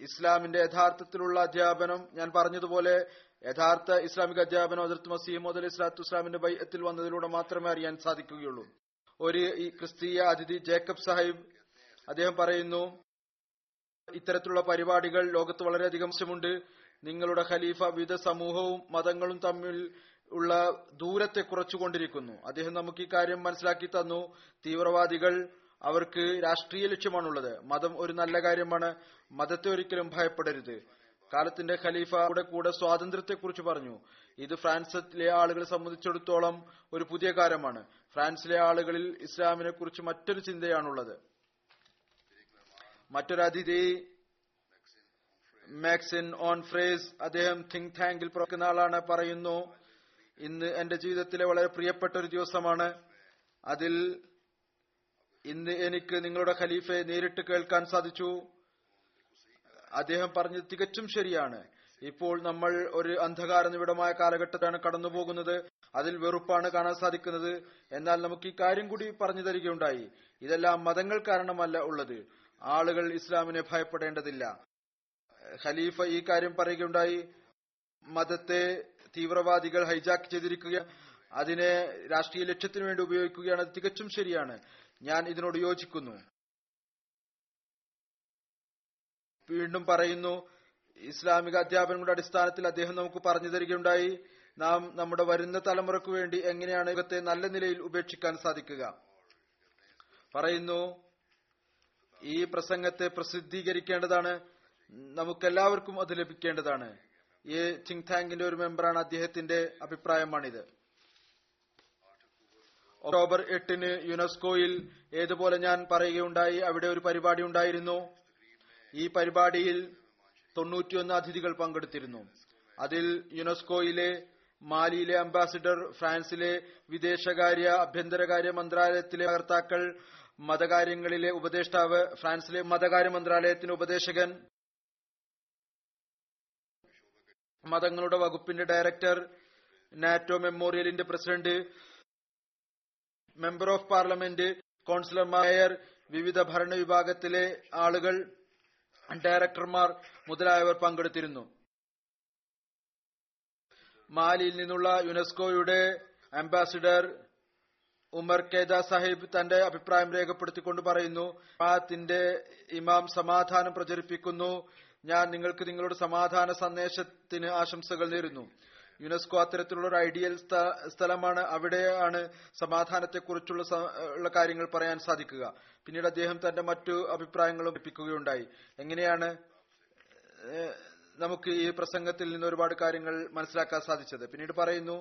[SPEAKER 1] ഇസ്ലാമിന്റെ യഥാർത്ഥത്തിലുള്ള അധ്യാപനം ഞാൻ പറഞ്ഞതുപോലെ യഥാർത്ഥ ഇസ്ലാമിക അധ്യാപനം അതിർത്ത് മസീമോദ് അലി ഇസ്ലാത്തു ഇസ്ലാമിന്റെ ബൈത്തിൽ വന്നതിലൂടെ മാത്രമേ അറിയാൻ സാധിക്കുകയുള്ളൂ. ഒരു ഈ ക്രിസ്തീയ അതിഥി ജേക്കബ് സാഹിബ് അദ്ദേഹം പറയുന്നു ഇത്തരത്തിലുള്ള പരിപാടികൾ ലോകത്ത് വളരെയധികം വശമുണ്ട് നിങ്ങളുടെ ഖലീഫ വിവിധ സമൂഹവും മതങ്ങളും തമ്മിൽ ഉള്ള ദൂരത്തെ കുറച്ചുകൊണ്ടിരിക്കുന്നു. അദ്ദേഹം നമുക്ക് ഈ കാര്യം മനസ്സിലാക്കി തന്നു. തീവ്രവാദികൾ അവർക്ക് രാഷ്ട്രീയ ലക്ഷ്യമാണുള്ളത്. മതം ഒരു നല്ല കാര്യമാണ്. മതത്തെ ഒരിക്കലും ഭയപ്പെടരുത്. കാലത്തിന്റെ ഖലീഫയുടെ കൂടെ സ്വാതന്ത്ര്യത്തെക്കുറിച്ച് പറഞ്ഞു. ഇത് ഫ്രാൻസിലെ ആളുകളെ സംബന്ധിച്ചിടത്തോളം ഒരു പുതിയ കാര്യമാണ് ഫ്രാൻസിലെ ആളുകളിൽ ഇസ്ലാമിനെ കുറിച്ച് മറ്റൊരു ചിന്തയാണുള്ളത്. മറ്റൊരു അതിഥി മാക്സിൻ ഓൺ ഫ്രേസ് അദ്ദേഹം തിങ്ക് ടാങ്കിൽ പ്രവർത്തിക്കുന്ന ആളാണ് പറയുന്നു. ഇന്ന് എന്റെ ജീവിതത്തിലെ വളരെ പ്രിയപ്പെട്ട ഒരു ദിവസമാണ്. അതിൽ ഇന്ന് എനിക്ക് നിങ്ങളുടെ ഖലീഫയെ നേരിട്ട് കേൾക്കാൻ സാധിച്ചു. അദ്ദേഹം പറഞ്ഞത് തികച്ചും ശരിയാണ്. ഇപ്പോൾ നമ്മൾ ഒരു അന്ധകാര നിബിഡമായ കാലഘട്ടത്താണ് കടന്നുപോകുന്നത്. അതിൽ വെറുപ്പാണ് കാണാൻ സാധിക്കുന്നത്. എന്നാൽ നമുക്ക് ഈ കാര്യം കൂടി പറഞ്ഞു തരികയുണ്ടായി. ഇതെല്ലാം മതങ്ങൾ കാരണമല്ല ഉള്ളത്. ആളുകൾ ഇസ്ലാമിനെ ഭയപ്പെടേണ്ടതില്ല. ഖലീഫ ഈ കാര്യം പറയുകയുണ്ടായി. മതത്തെ തീവ്രവാദികൾ ഹൈജാക്ക് ചെയ്തിരിക്കുക അതിനെ രാഷ്ട്രീയ ലക്ഷ്യത്തിനു വേണ്ടി ഉപയോഗിക്കുകയാണ്. തികച്ചും ശരിയാണ്. ഞാൻ ഇതിനോട് യോജിക്കുന്നു. വീണ്ടും പറയുന്നു ഇസ്ലാമിക അധ്യാപനങ്ങളുടെ അടിസ്ഥാനത്തിൽ അദ്ദേഹം നമുക്ക് പറഞ്ഞു തരികയുണ്ടായി നാം നമ്മുടെ വരുന്ന തലമുറയ്ക്ക് വേണ്ടി എങ്ങനെയാണ് യുഗത്തെ നല്ല നിലയിൽ ഉപേക്ഷിക്കാൻ സാധിക്കുക? പറയുന്നു ഈ പ്രസംഗത്തെ പ്രസിദ്ധീകരിക്കേണ്ടതാണ് നമുക്കെല്ലാവർക്കും അത് ലഭിക്കേണ്ടതാണ്. ഈ തിങ്ക് ടാങ്കിന്റെ ഒരു മെമ്പറാണ് അദ്ദേഹത്തിന്റെ അഭിപ്രായമാണിത്. ഒക്ടോബർ എട്ടിന് യുനെസ്കോയിൽ ഏതുപോലെ ഞാൻ പറയുകയുണ്ടായി അവിടെ ഒരു പരിപാടി ഉണ്ടായിരുന്നു. ഈ പരിപാടിയിൽ തൊണ്ണൂറ്റിയൊന്ന് അതിഥികൾ പങ്കെടുത്തിരുന്നു. അതിൽ യുനെസ്കോയിലെ മാലിയിലെ അംബാസിഡർ ഫ്രാൻസിലെ വിദേശകാര്യ ആഭ്യന്തരകാര്യ മന്ത്രാലയത്തിലെ ഭർത്താക്കൾ മതകാര്യങ്ങളിലെ ഉപദേഷ്ടാവ് ഫ്രാൻസിലെ മതകാര്യ മന്ത്രാലയത്തിന്റെ ഉപദേശകൻ മതങ്ങളുടെ വകുപ്പിന്റെ ഡയറക്ടർ നാറ്റോ മെമ്മോറിയലിന്റെ പ്രസിഡന്റ് മെമ്പർ ഓഫ് പാർലമെന്റ് കൌൺസിലർമാർ വിവിധ ഭരണവിഭാഗത്തിലെ ആളുകൾ ഡയറക്ടർമാർ മുതലായവർ പങ്കെടുത്തിരുന്നു. മാലിയിൽ നിന്നുള്ള യുനെസ്കോയുടെ അംബാസിഡർ ഉമർ കേദ സാഹിബ് തന്റെ അഭിപ്രായം രേഖപ്പെടുത്തിക്കൊണ്ട് പറയുന്നു ജമാഅത്തിന്റെ ഇമാം സമാധാനം പ്രചരിപ്പിക്കുന്നു. ഞാൻ നിങ്ങൾക്ക് നിങ്ങളുടെ സമാധാന സന്ദേശത്തിന് ആശംസകൾ നേരുന്നു. യുനെസ്കോ അത്തരത്തിലുള്ള ഒരു ഐഡിയൽ സ്ഥലമാണ് അവിടെയാണ് സമാധാനത്തെക്കുറിച്ചുള്ള കാര്യങ്ങൾ പറയാൻ സാധിക്കുക. പിന്നീട് അദ്ദേഹം തന്റെ മറ്റു അഭിപ്രായങ്ങളും ലഭിക്കുകയുണ്ടായി എങ്ങനെയാണ് നമുക്ക് ഈ പ്രസംഗത്തിൽ നിന്ന് ഒരുപാട് കാര്യങ്ങൾ മനസ്സിലാക്കാൻ സാധിച്ചത്? പിന്നീട് പറയുന്നു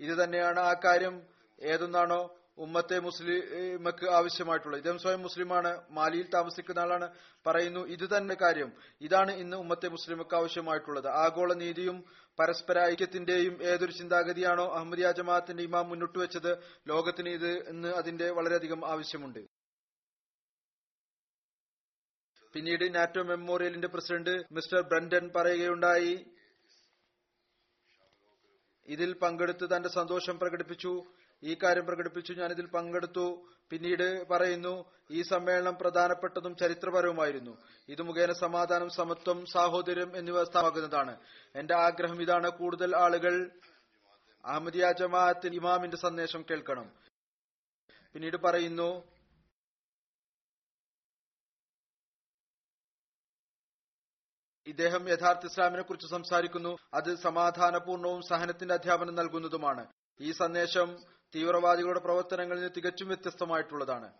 [SPEAKER 1] ഇത് തന്നെയാണ് ആ കാര്യം. ഏതൊന്നാണോ ഉമ്മത്തെ മുസ്ലിമക്ക് ആവശ്യമായിട്ടുള്ള ഇദ്ദേഹം സ്വയം മുസ്ലിമാണ്. മാലിയിൽ താമസിക്കുന്ന ആളാണ്. പറയുന്നു ഇത് തന്നെ കാര്യം. ഇതാണ് ഇന്ന് ഉമ്മത്തെ മുസ്ലിമക്ക് ആവശ്യമായിട്ടുള്ളത്. ആഗോള നീതിയും പരസ്പര ഐക്യത്തിന്റെയും ഏതൊരു ചിന്താഗതിയാണോ അഹമ്മദിയ ജമാഅത്തിന്റെ ഇമാം മുന്നോട്ട് വെച്ചത് ലോകത്തിന് ഇത് ഇന്ന് അതിന്റെ വളരെയധികം ആവശ്യമുണ്ട്. പിന്നീട് നാറ്റോ മെമ്മോറിയലിന്റെ പ്രസിഡന്റ് മിസ്റ്റർ ബ്രണ്ടൻ പറയുകയുണ്ടായി ഇതിൽ പങ്കെടുത്ത് തന്റെ സന്തോഷം പ്രകടിപ്പിച്ചു. ഈ കാര്യം പ്രകടിപ്പിച്ചു ഞാൻ ഇതിൽ പങ്കെടുത്തു. പിന്നീട് പറയുന്നു ഈ സമ്മേളനം പ്രധാനപ്പെട്ടതും ചരിത്രപരവുമായിരുന്നു. ഇത് മുഖേന സമാധാനം സമത്വം സാഹോദര്യം എന്നിവ സ്ഥാപിക്കുന്നതാണ്. എന്റെ ആഗ്രഹം ഇതാണ് കൂടുതൽ ആളുകൾ അഹമ്മദിയ ജമാഅത്തിൽ ഇമാമിന്റെ സന്ദേശം കേൾക്കണം. പിന്നീട് പറയുന്നു ഇദ്ദേഹം യഥാർത്ഥ ഇസ്ലാമിനെ കുറിച്ച് സംസാരിക്കുന്നു. അത് സമാധാനപൂർണവും സഹനത്തിന്റെ അധ്യാപനം നൽകുന്നതുമാണ്. ഈ സന്ദേശം തീവ്രവാദികളുടെ പ്രവർത്തനങ്ങളിൽ നിന്ന് തികച്ചും വ്യത്യസ്തമായിട്ടുള്ളതാണ്.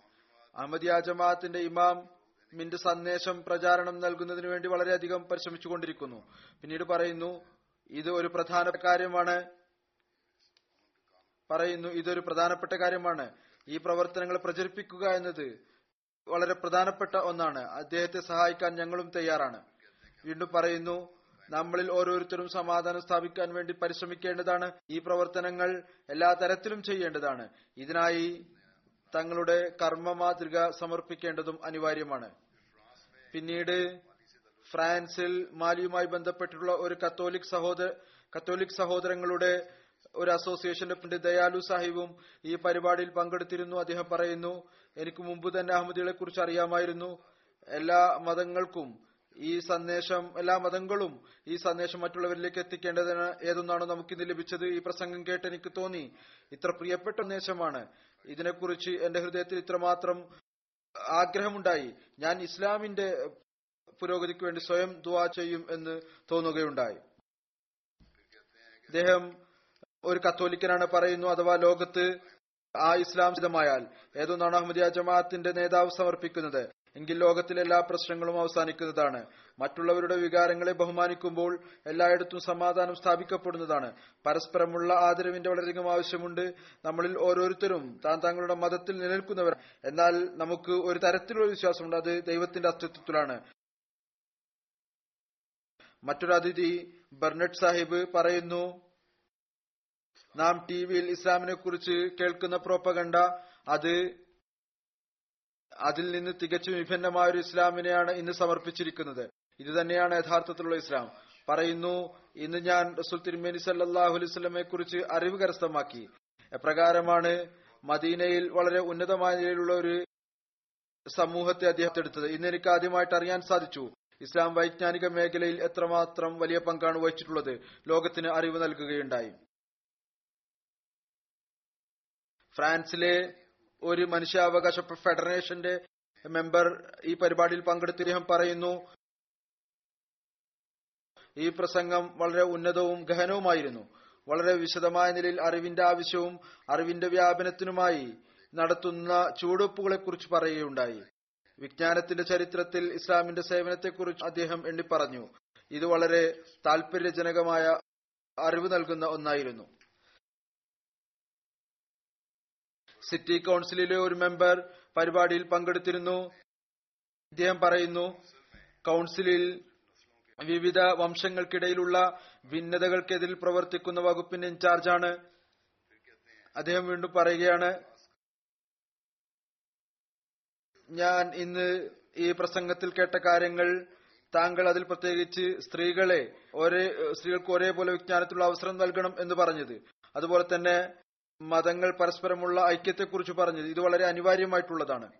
[SPEAKER 1] അഹമ്മദിയ ജമാഅത്തിന്റെ ഇമാം മിന്റെ സന്ദേശം പ്രചാരണം നൽകുന്നതിന് വേണ്ടി വളരെയധികം പരിശ്രമിച്ചുകൊണ്ടിരിക്കുന്നു. പിന്നീട് പറയുന്നു ഇത് ഒരു പ്രധാന കാര്യമാണ്. പറയുന്നു ഇതൊരു പ്രധാനപ്പെട്ട കാര്യമാണ്. ഈ പ്രവർത്തനങ്ങൾ പ്രചരിപ്പിക്കുക എന്നത് വളരെ പ്രധാനപ്പെട്ട ഒന്നാണ്. അദ്ദേഹത്തെ സഹായിക്കാൻ ഞങ്ങളും തയ്യാറാണ്. വീണ്ടും പറയുന്നു നമ്മളിൽ ഓരോരുത്തരും സമാധാനം സ്ഥാപിക്കാൻ വേണ്ടി പരിശ്രമിക്കേണ്ടതാണ്. ഈ പ്രവർത്തനങ്ങൾ എല്ലാ തരത്തിലും ചെയ്യേണ്ടതാണ്. ഇതിനായി തങ്ങളുടെ കർമ്മ മാതൃക സമർപ്പിക്കേണ്ടതും അനിവാര്യമാണ്. പിന്നീട് ഫ്രാൻസിൽ മാലിയുമായി ബന്ധപ്പെട്ടിട്ടുള്ള ഒരു കത്തോലിക് സഹോദര കത്തോലിക് സഹോദരങ്ങളുടെ ഒരു അസോസിയേഷന്റെ പ്രതി ദയാലു സാഹിബും ഈ പരിപാടിയിൽ പങ്കെടുത്തിരുന്നു. അദ്ദേഹം പറയുന്നു എനിക്ക് മുമ്പ് തന്നെ അഹമ്മദികളെ കുറിച്ച് അറിയാമായിരുന്നു. എല്ലാ മതങ്ങൾക്കും ഈ സന്ദേശം എല്ലാ മതങ്ങളും ഈ സന്ദേശം മറ്റുള്ളവരിലേക്ക് എത്തിക്കേണ്ടതിന് ഏതൊന്നാണോ ഇന്ന് ലഭിച്ചത്? ഈ പ്രസംഗം കേട്ട് എനിക്ക് തോന്നി. ഇത്ര പ്രിയപ്പെട്ട സന്ദേശമാണ് ഇതിനെക്കുറിച്ച് എന്റെ ഹൃദയത്തിൽ ഇത്രമാത്രം ആഗ്രഹമുണ്ടായി. ഞാൻ ഇസ്ലാമിന്റെ പുരോഗതിക്ക് വേണ്ടി സ്വയം ദുവാ ചെയ്യും എന്ന് തോന്നുകയുണ്ടായി. അദ്ദേഹം ഒരു കത്തോലിക്കനാണ് പറയുന്നു അഥവാ ലോകത്ത് ആ ഇസ്ലാം ചിതമായാൽ ഏതൊന്നാണ് അഹമ്മദിയ ജമാഅത്തിന്റെ നേതാവ് സമർപ്പിക്കുന്നത്? എങ്കിൽ ലോകത്തിലെ എല്ലാ പ്രശ്നങ്ങളും അവസാനിക്കുന്നതാണ്. മറ്റുള്ളവരുടെ വികാരങ്ങളെ ബഹുമാനിക്കുമ്പോൾ എല്ലായിടത്തും സമാധാനം സ്ഥാപിക്കപ്പെടുന്നതാണ്. പരസ്പരമുള്ള ആദരവിന്റെ വളരെയധികം ആവശ്യമുണ്ട്. നമ്മളിൽ ഓരോരുത്തരും താൻ തങ്ങളുടെ മതത്തിൽ നിലനിൽക്കുന്നവർ. എന്നാൽ നമുക്ക് ഒരു തരത്തിലുള്ള വിശ്വാസമുണ്ട്. അത് ദൈവത്തിന്റെ അസ്തിത്വത്തിലാണ്. മറ്റൊരു അതിഥി ബർണറ്റ് സാഹിബ് പറയുന്നു നാം ടിവിയിൽ ഇസ്ലാമിനെ കുറിച്ച് കേൾക്കുന്ന പ്രോപ്പകണ്ട അത് അതിൽ നിന്ന് തികച്ചും വിഭിന്നമായ ഒരു ഇസ്ലാമിനെയാണ് ഇന്ന് സമർപ്പിച്ചിരിക്കുന്നത്. ഇത് തന്നെയാണ് യഥാർത്ഥത്തിലുള്ള ഇസ്ലാം. പറയുന്നു ഇന്ന് ഞാൻ റസൂൽ തിരുമേനി സല്ലാഹു അലൈവല്ലമെ കുറിച്ച് അറിവ് കരസ്ഥമാക്കി. എപ്രകാരമാണ് മദീനയിൽ വളരെ ഉന്നതമായ നിലയിലുള്ള ഒരു സമൂഹത്തെ അദ്ദേഹത്തെ എടുത്തത് ഇന്ന് എനിക്ക് ആദ്യമായിട്ട് അറിയാൻ സാധിച്ചു. ഇസ്ലാം വൈജ്ഞാനിക മേഖലയിൽ എത്രമാത്രം വലിയ പങ്കാണ് വഹിച്ചിട്ടുള്ളത്. ലോകത്തിന് അറിവ് നൽകുകയുണ്ടായി. ഫ്രാൻസിലെ ഒരു മനുഷ്യാവകാശ ഫെഡറേഷന്റെ മെമ്പർ ഈ പരിപാടിയിൽ പങ്കെടുത്ത് അദ്ദേഹം പറയുന്നു ഈ പ്രസംഗം വളരെ ഉന്നതവും ഗഹനവുമായിരുന്നു. വളരെ വിശദമായ നിലയിൽ അറിവിന്റെ ആവശ്യവും അറിവിന്റെ വ്യാപനത്തിനുമായി നടത്തുന്ന ചുവടുവെപ്പുകളെ കുറിച്ച് പറയുകയുണ്ടായി. വിജ്ഞാനത്തിന്റെ ചരിത്രത്തിൽ ഇസ്ലാമിന്റെ സേവനത്തെക്കുറിച്ച് അദ്ദേഹം എണ്ണിപ്പറഞ്ഞു. ഇത് വളരെ താല്പര്യജനകമായ അറിവ് നൽകുന്ന ഒന്നായിരുന്നു. സിറ്റി കൌൺസിലിലെ ഒരു മെമ്പർ പരിപാടിയിൽ പങ്കെടുത്തിരുന്നു. ഇദ്ദേഹം പറയുന്നു കൌൺസിലിൽ വിവിധ വംശങ്ങൾക്കിടയിലുള്ള ഭിന്നതകൾക്കെതിരിൽ പ്രവർത്തിക്കുന്ന വകുപ്പിന്റെ ഇൻചാർജാണ്. അദ്ദേഹം വീണ്ടും പറയുകയാണ് ഞാൻ ഇന്ന് ഈ പ്രസംഗത്തിൽ കേട്ട കാര്യങ്ങൾ താങ്കൾ അതിൽ പ്രത്യേകിച്ച് സ്ത്രീകളെ ഒരേ സ്ത്രീകൾക്ക് ഒരേപോലെ വിജ്ഞാനത്തിലുള്ള അവസരം നൽകണം എന്ന് പറഞ്ഞത്. അതുപോലെ തന്നെ മതങ്ങൾ പരസ്പരമുള്ള ഐക്യത്തെക്കുറിച്ച് പറഞ്ഞത് ഇത് വളരെ അനിവാര്യമായിട്ടുള്ളതാണ്.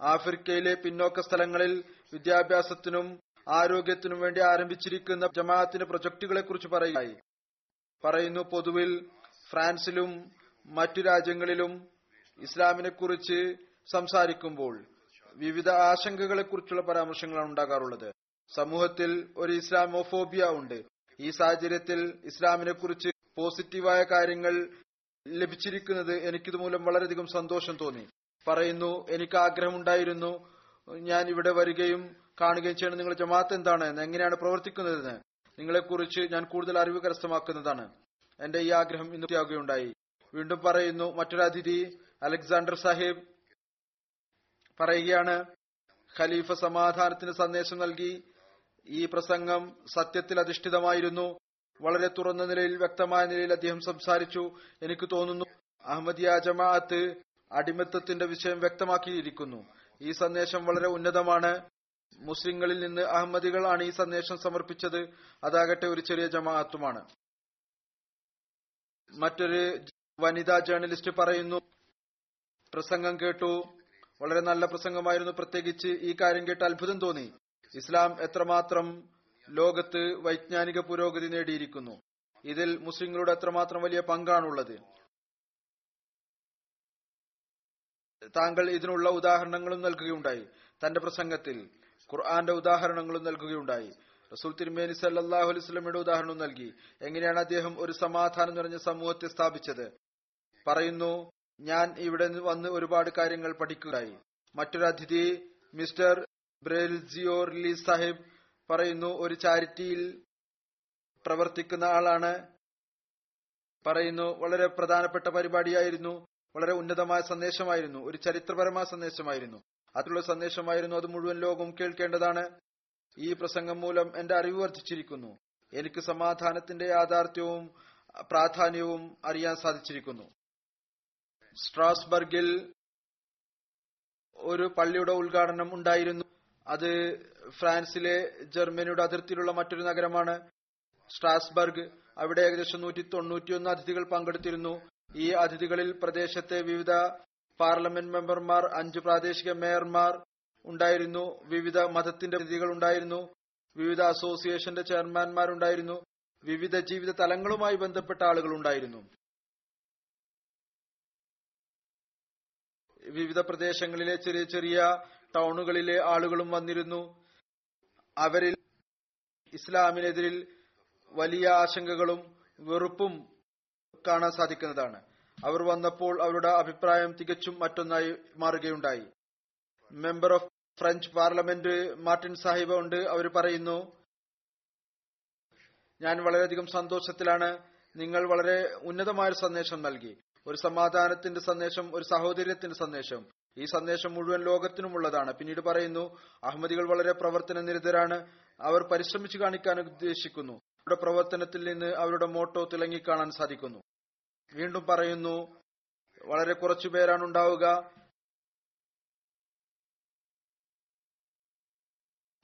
[SPEAKER 1] ആഫ്രിക്കയിലെ പിന്നോക്ക സ്ഥലങ്ങളിൽ വിദ്യാഭ്യാസത്തിനും ആരോഗ്യത്തിനും വേണ്ടി ആരംഭിച്ചിരിക്കുന്ന ജമാഅത്തിന്റെ പ്രൊജക്ടുകളെ കുറിച്ച് പറയുകയായി. പറയുന്നു പൊതുവിൽ ഫ്രാൻസിലും മറ്റു രാജ്യങ്ങളിലും ഇസ്ലാമിനെ കുറിച്ച് സംസാരിക്കുമ്പോൾ വിവിധ ആശങ്കകളെ കുറിച്ചുള്ള പരാമർശങ്ങളാണ് ഉണ്ടാകാറുള്ളത്. സമൂഹത്തിൽ ഒരു ഇസ്ലാമോഫോബിയ ഉണ്ട്. ഈ സാഹചര്യത്തിൽ ഇസ്ലാമിനെ കുറിച്ച് പോസിറ്റീവായ കാര്യങ്ങൾ ലഭിച്ചിരിക്കുന്നത് എനിക്കിത് മൂലം വളരെയധികം സന്തോഷം തോന്നി. പറയുന്നു എനിക്ക് ആഗ്രഹമുണ്ടായിരുന്നു ഞാൻ ഇവിടെ വരികയും കാണുകയും ചെയ്യണം നിങ്ങൾ ജമാഅത്ത് എന്താണ്? എങ്ങനെയാണ് പ്രവർത്തിക്കുന്നതെന്ന്? നിങ്ങളെക്കുറിച്ച് ഞാൻ കൂടുതൽ അറിവ് കരസ്ഥമാക്കുന്നതാണ്. എന്റെ ഈ ആഗ്രഹം ഇന്ന് പൂർത്തിയാകുകയുണ്ടായി. വീണ്ടും പറയുന്നു മറ്റൊരു അതിഥി അലക്സാണ്ടർ സാഹിബ് പറയുകയാണ് ഖലീഫ സമാധാനത്തിന് സന്ദേശം നൽകി. ഈ പ്രസംഗം സത്യത്തിൽ അധിഷ്ഠിതമായിരുന്നു. വളരെ തുറന്ന നിലയിൽ വ്യക്തമായ നിലയിൽ അദ്ദേഹം സംസാരിച്ചു. എനിക്ക് തോന്നുന്നു അഹമ്മദിയ ജമാഅത്ത് അടിമത്തത്തിന്റെ വിഷയം വ്യക്തമാക്കിയിരിക്കുന്നു. ഈ സന്ദേശം വളരെ ഉന്നതമാണ്. മുസ്ലിങ്ങളിൽ നിന്ന് അഹമ്മദികളാണ് ഈ സന്ദേശം സമർപ്പിച്ചത്. അതാകട്ടെ ഒരു ചെറിയ ജമാഅത്തുമാണ്. മറ്റൊരു വനിതാ ജേർണലിസ്റ്റ് പറയുന്നു പ്രസംഗം കേട്ടു. വളരെ നല്ല പ്രസംഗമായിരുന്നു. പ്രത്യേകിച്ച് ഈ കാര്യം കേട്ട് അത്ഭുതം തോന്നി. ഇസ്ലാം എത്രമാത്രം ലോകത്ത് വൈജ്ഞാനിക പുരോഗതി നേടിയിരിക്കുന്നു. ഇതിൽ മുസ്ലിങ്ങളുടെ അത്രമാത്രം വലിയ പങ്കാണുള്ളത്? താങ്കൾ ഇതിനുള്ള ഉദാഹരണങ്ങളും നൽകുകയുണ്ടായി. തന്റെ പ്രസംഗത്തിൽ ഖുർആന്റെ ഉദാഹരണങ്ങളും നൽകുകയുണ്ടായി. റസൂൽ തിരുമേനി സല്ലാഹു അലൈഹി സ്വലമയുടെ ഉദാഹരണം നൽകി. എങ്ങനെയാണ് അദ്ദേഹം ഒരു സമാധാനം നിറഞ്ഞ സമൂഹത്തെ സ്ഥാപിച്ചത്? പറയുന്നു ഞാൻ ഇവിടെ വന്ന് ഒരുപാട് കാര്യങ്ങൾ പഠിക്കുകയായി മറ്റൊരു അതിഥി മിസ്റ്റർ ബ്രെൽസിയോ റിലീസ് സാഹിബ് പറയുന്നു ഒരു ചാരിറ്റിയിൽ പ്രവർത്തിക്കുന്ന ആളാണ്. പറയുന്നു വളരെ പ്രധാനപ്പെട്ട പരിപാടിയായിരുന്നു വളരെ ഉന്നതമായ സന്ദേശമായിരുന്നു ഒരു ചരിത്രപരമായ സന്ദേശമായിരുന്നു. അതിലുള്ള സന്ദേശമായിരുന്നു അത് മുഴുവൻ ലോകവും കേൾക്കേണ്ടതാണ്. ഈ പ്രസംഗം മൂലം എന്റെ അറിവ് വർദ്ധിച്ചിരിക്കുന്നു. എനിക്ക് സമാധാനത്തിന്റെ യാഥാർത്ഥ്യവും പ്രാധാന്യവും അറിയാൻ സാധിച്ചിരിക്കുന്നു. സ്ട്രാസ്ബർഗിൽ ഒരു പള്ളിയുടെ ഉദ്ഘാടനം ഉണ്ടായിരുന്നു. അത് ഫ്രാൻസിലെ ജർമ്മനിയുടെ അതിർത്തിയിലുള്ള മറ്റൊരു നഗരമാണ് സ്ട്രാസ്ബർഗ്. അവിടെ ഏകദേശം നൂറ്റി തൊണ്ണൂറ്റിയൊന്ന് അതിഥികൾ പങ്കെടുത്തിരുന്നു. ഈ അതിഥികളിൽ പ്രദേശത്തെ വിവിധ പാർലമെന്റ് മെമ്പർമാർ അഞ്ച് പ്രാദേശിക മേയർമാർ ഉണ്ടായിരുന്നു. വിവിധ മതത്തിന്റെ പ്രതിനിധികൾ ഉണ്ടായിരുന്നു. വിവിധ അസോസിയേഷന്റെ ചെയർമാൻമാരുണ്ടായിരുന്നു. വിവിധ ജീവിത തലങ്ങളുമായി ബന്ധപ്പെട്ട ആളുകൾ ഉണ്ടായിരുന്നു. വിവിധ പ്രദേശങ്ങളിലെ ചെറിയ ചെറിയ ടൗണുകളിലെ ആളുകളും വന്നിരുന്നു. അവരിൽ ഇസ്ലാമിനെതിരിൽ വലിയ ആശങ്കകളും വെറുപ്പും കാണാൻ സാധിക്കുന്നതാണ്. അവർ വന്നപ്പോൾ അവരുടെ അഭിപ്രായം തികച്ചും മറ്റൊന്നായി മാറുകയുണ്ടായി. Member of French parliament Martin Sahib ഉണ്ട്. അവർ പറയുന്നു ഞാൻ വളരെയധികം സന്തോഷത്തിലാണ്. നിങ്ങൾ വളരെ ഉന്നതമായ സന്ദേശം നൽകി. ഒരു സമാധാനത്തിന്റെ സന്ദേശം ഒരു സഹോദര്യത്തിന്റെ സന്ദേശം. ഈ സന്ദേശം മുഴുവൻ ലോകത്തിനുമുള്ളതാണ്. പിന്നീട് പറയുന്നു അഹമ്മദികൾ വളരെ പ്രവർത്തന നിരതരാണ്. അവർ പരിശ്രമിച്ചു കാണിക്കാൻ ഉദ്ദേശിക്കുന്നു. അവരുടെ പ്രവർത്തനത്തിൽ നിന്ന് അവരുടെ മോട്ടോ തിളങ്ങിക്കാണാൻ സാധിക്കുന്നു. വീണ്ടും പറയുന്നു വളരെ കുറച്ചു പേരാണ് ഉണ്ടാവുക.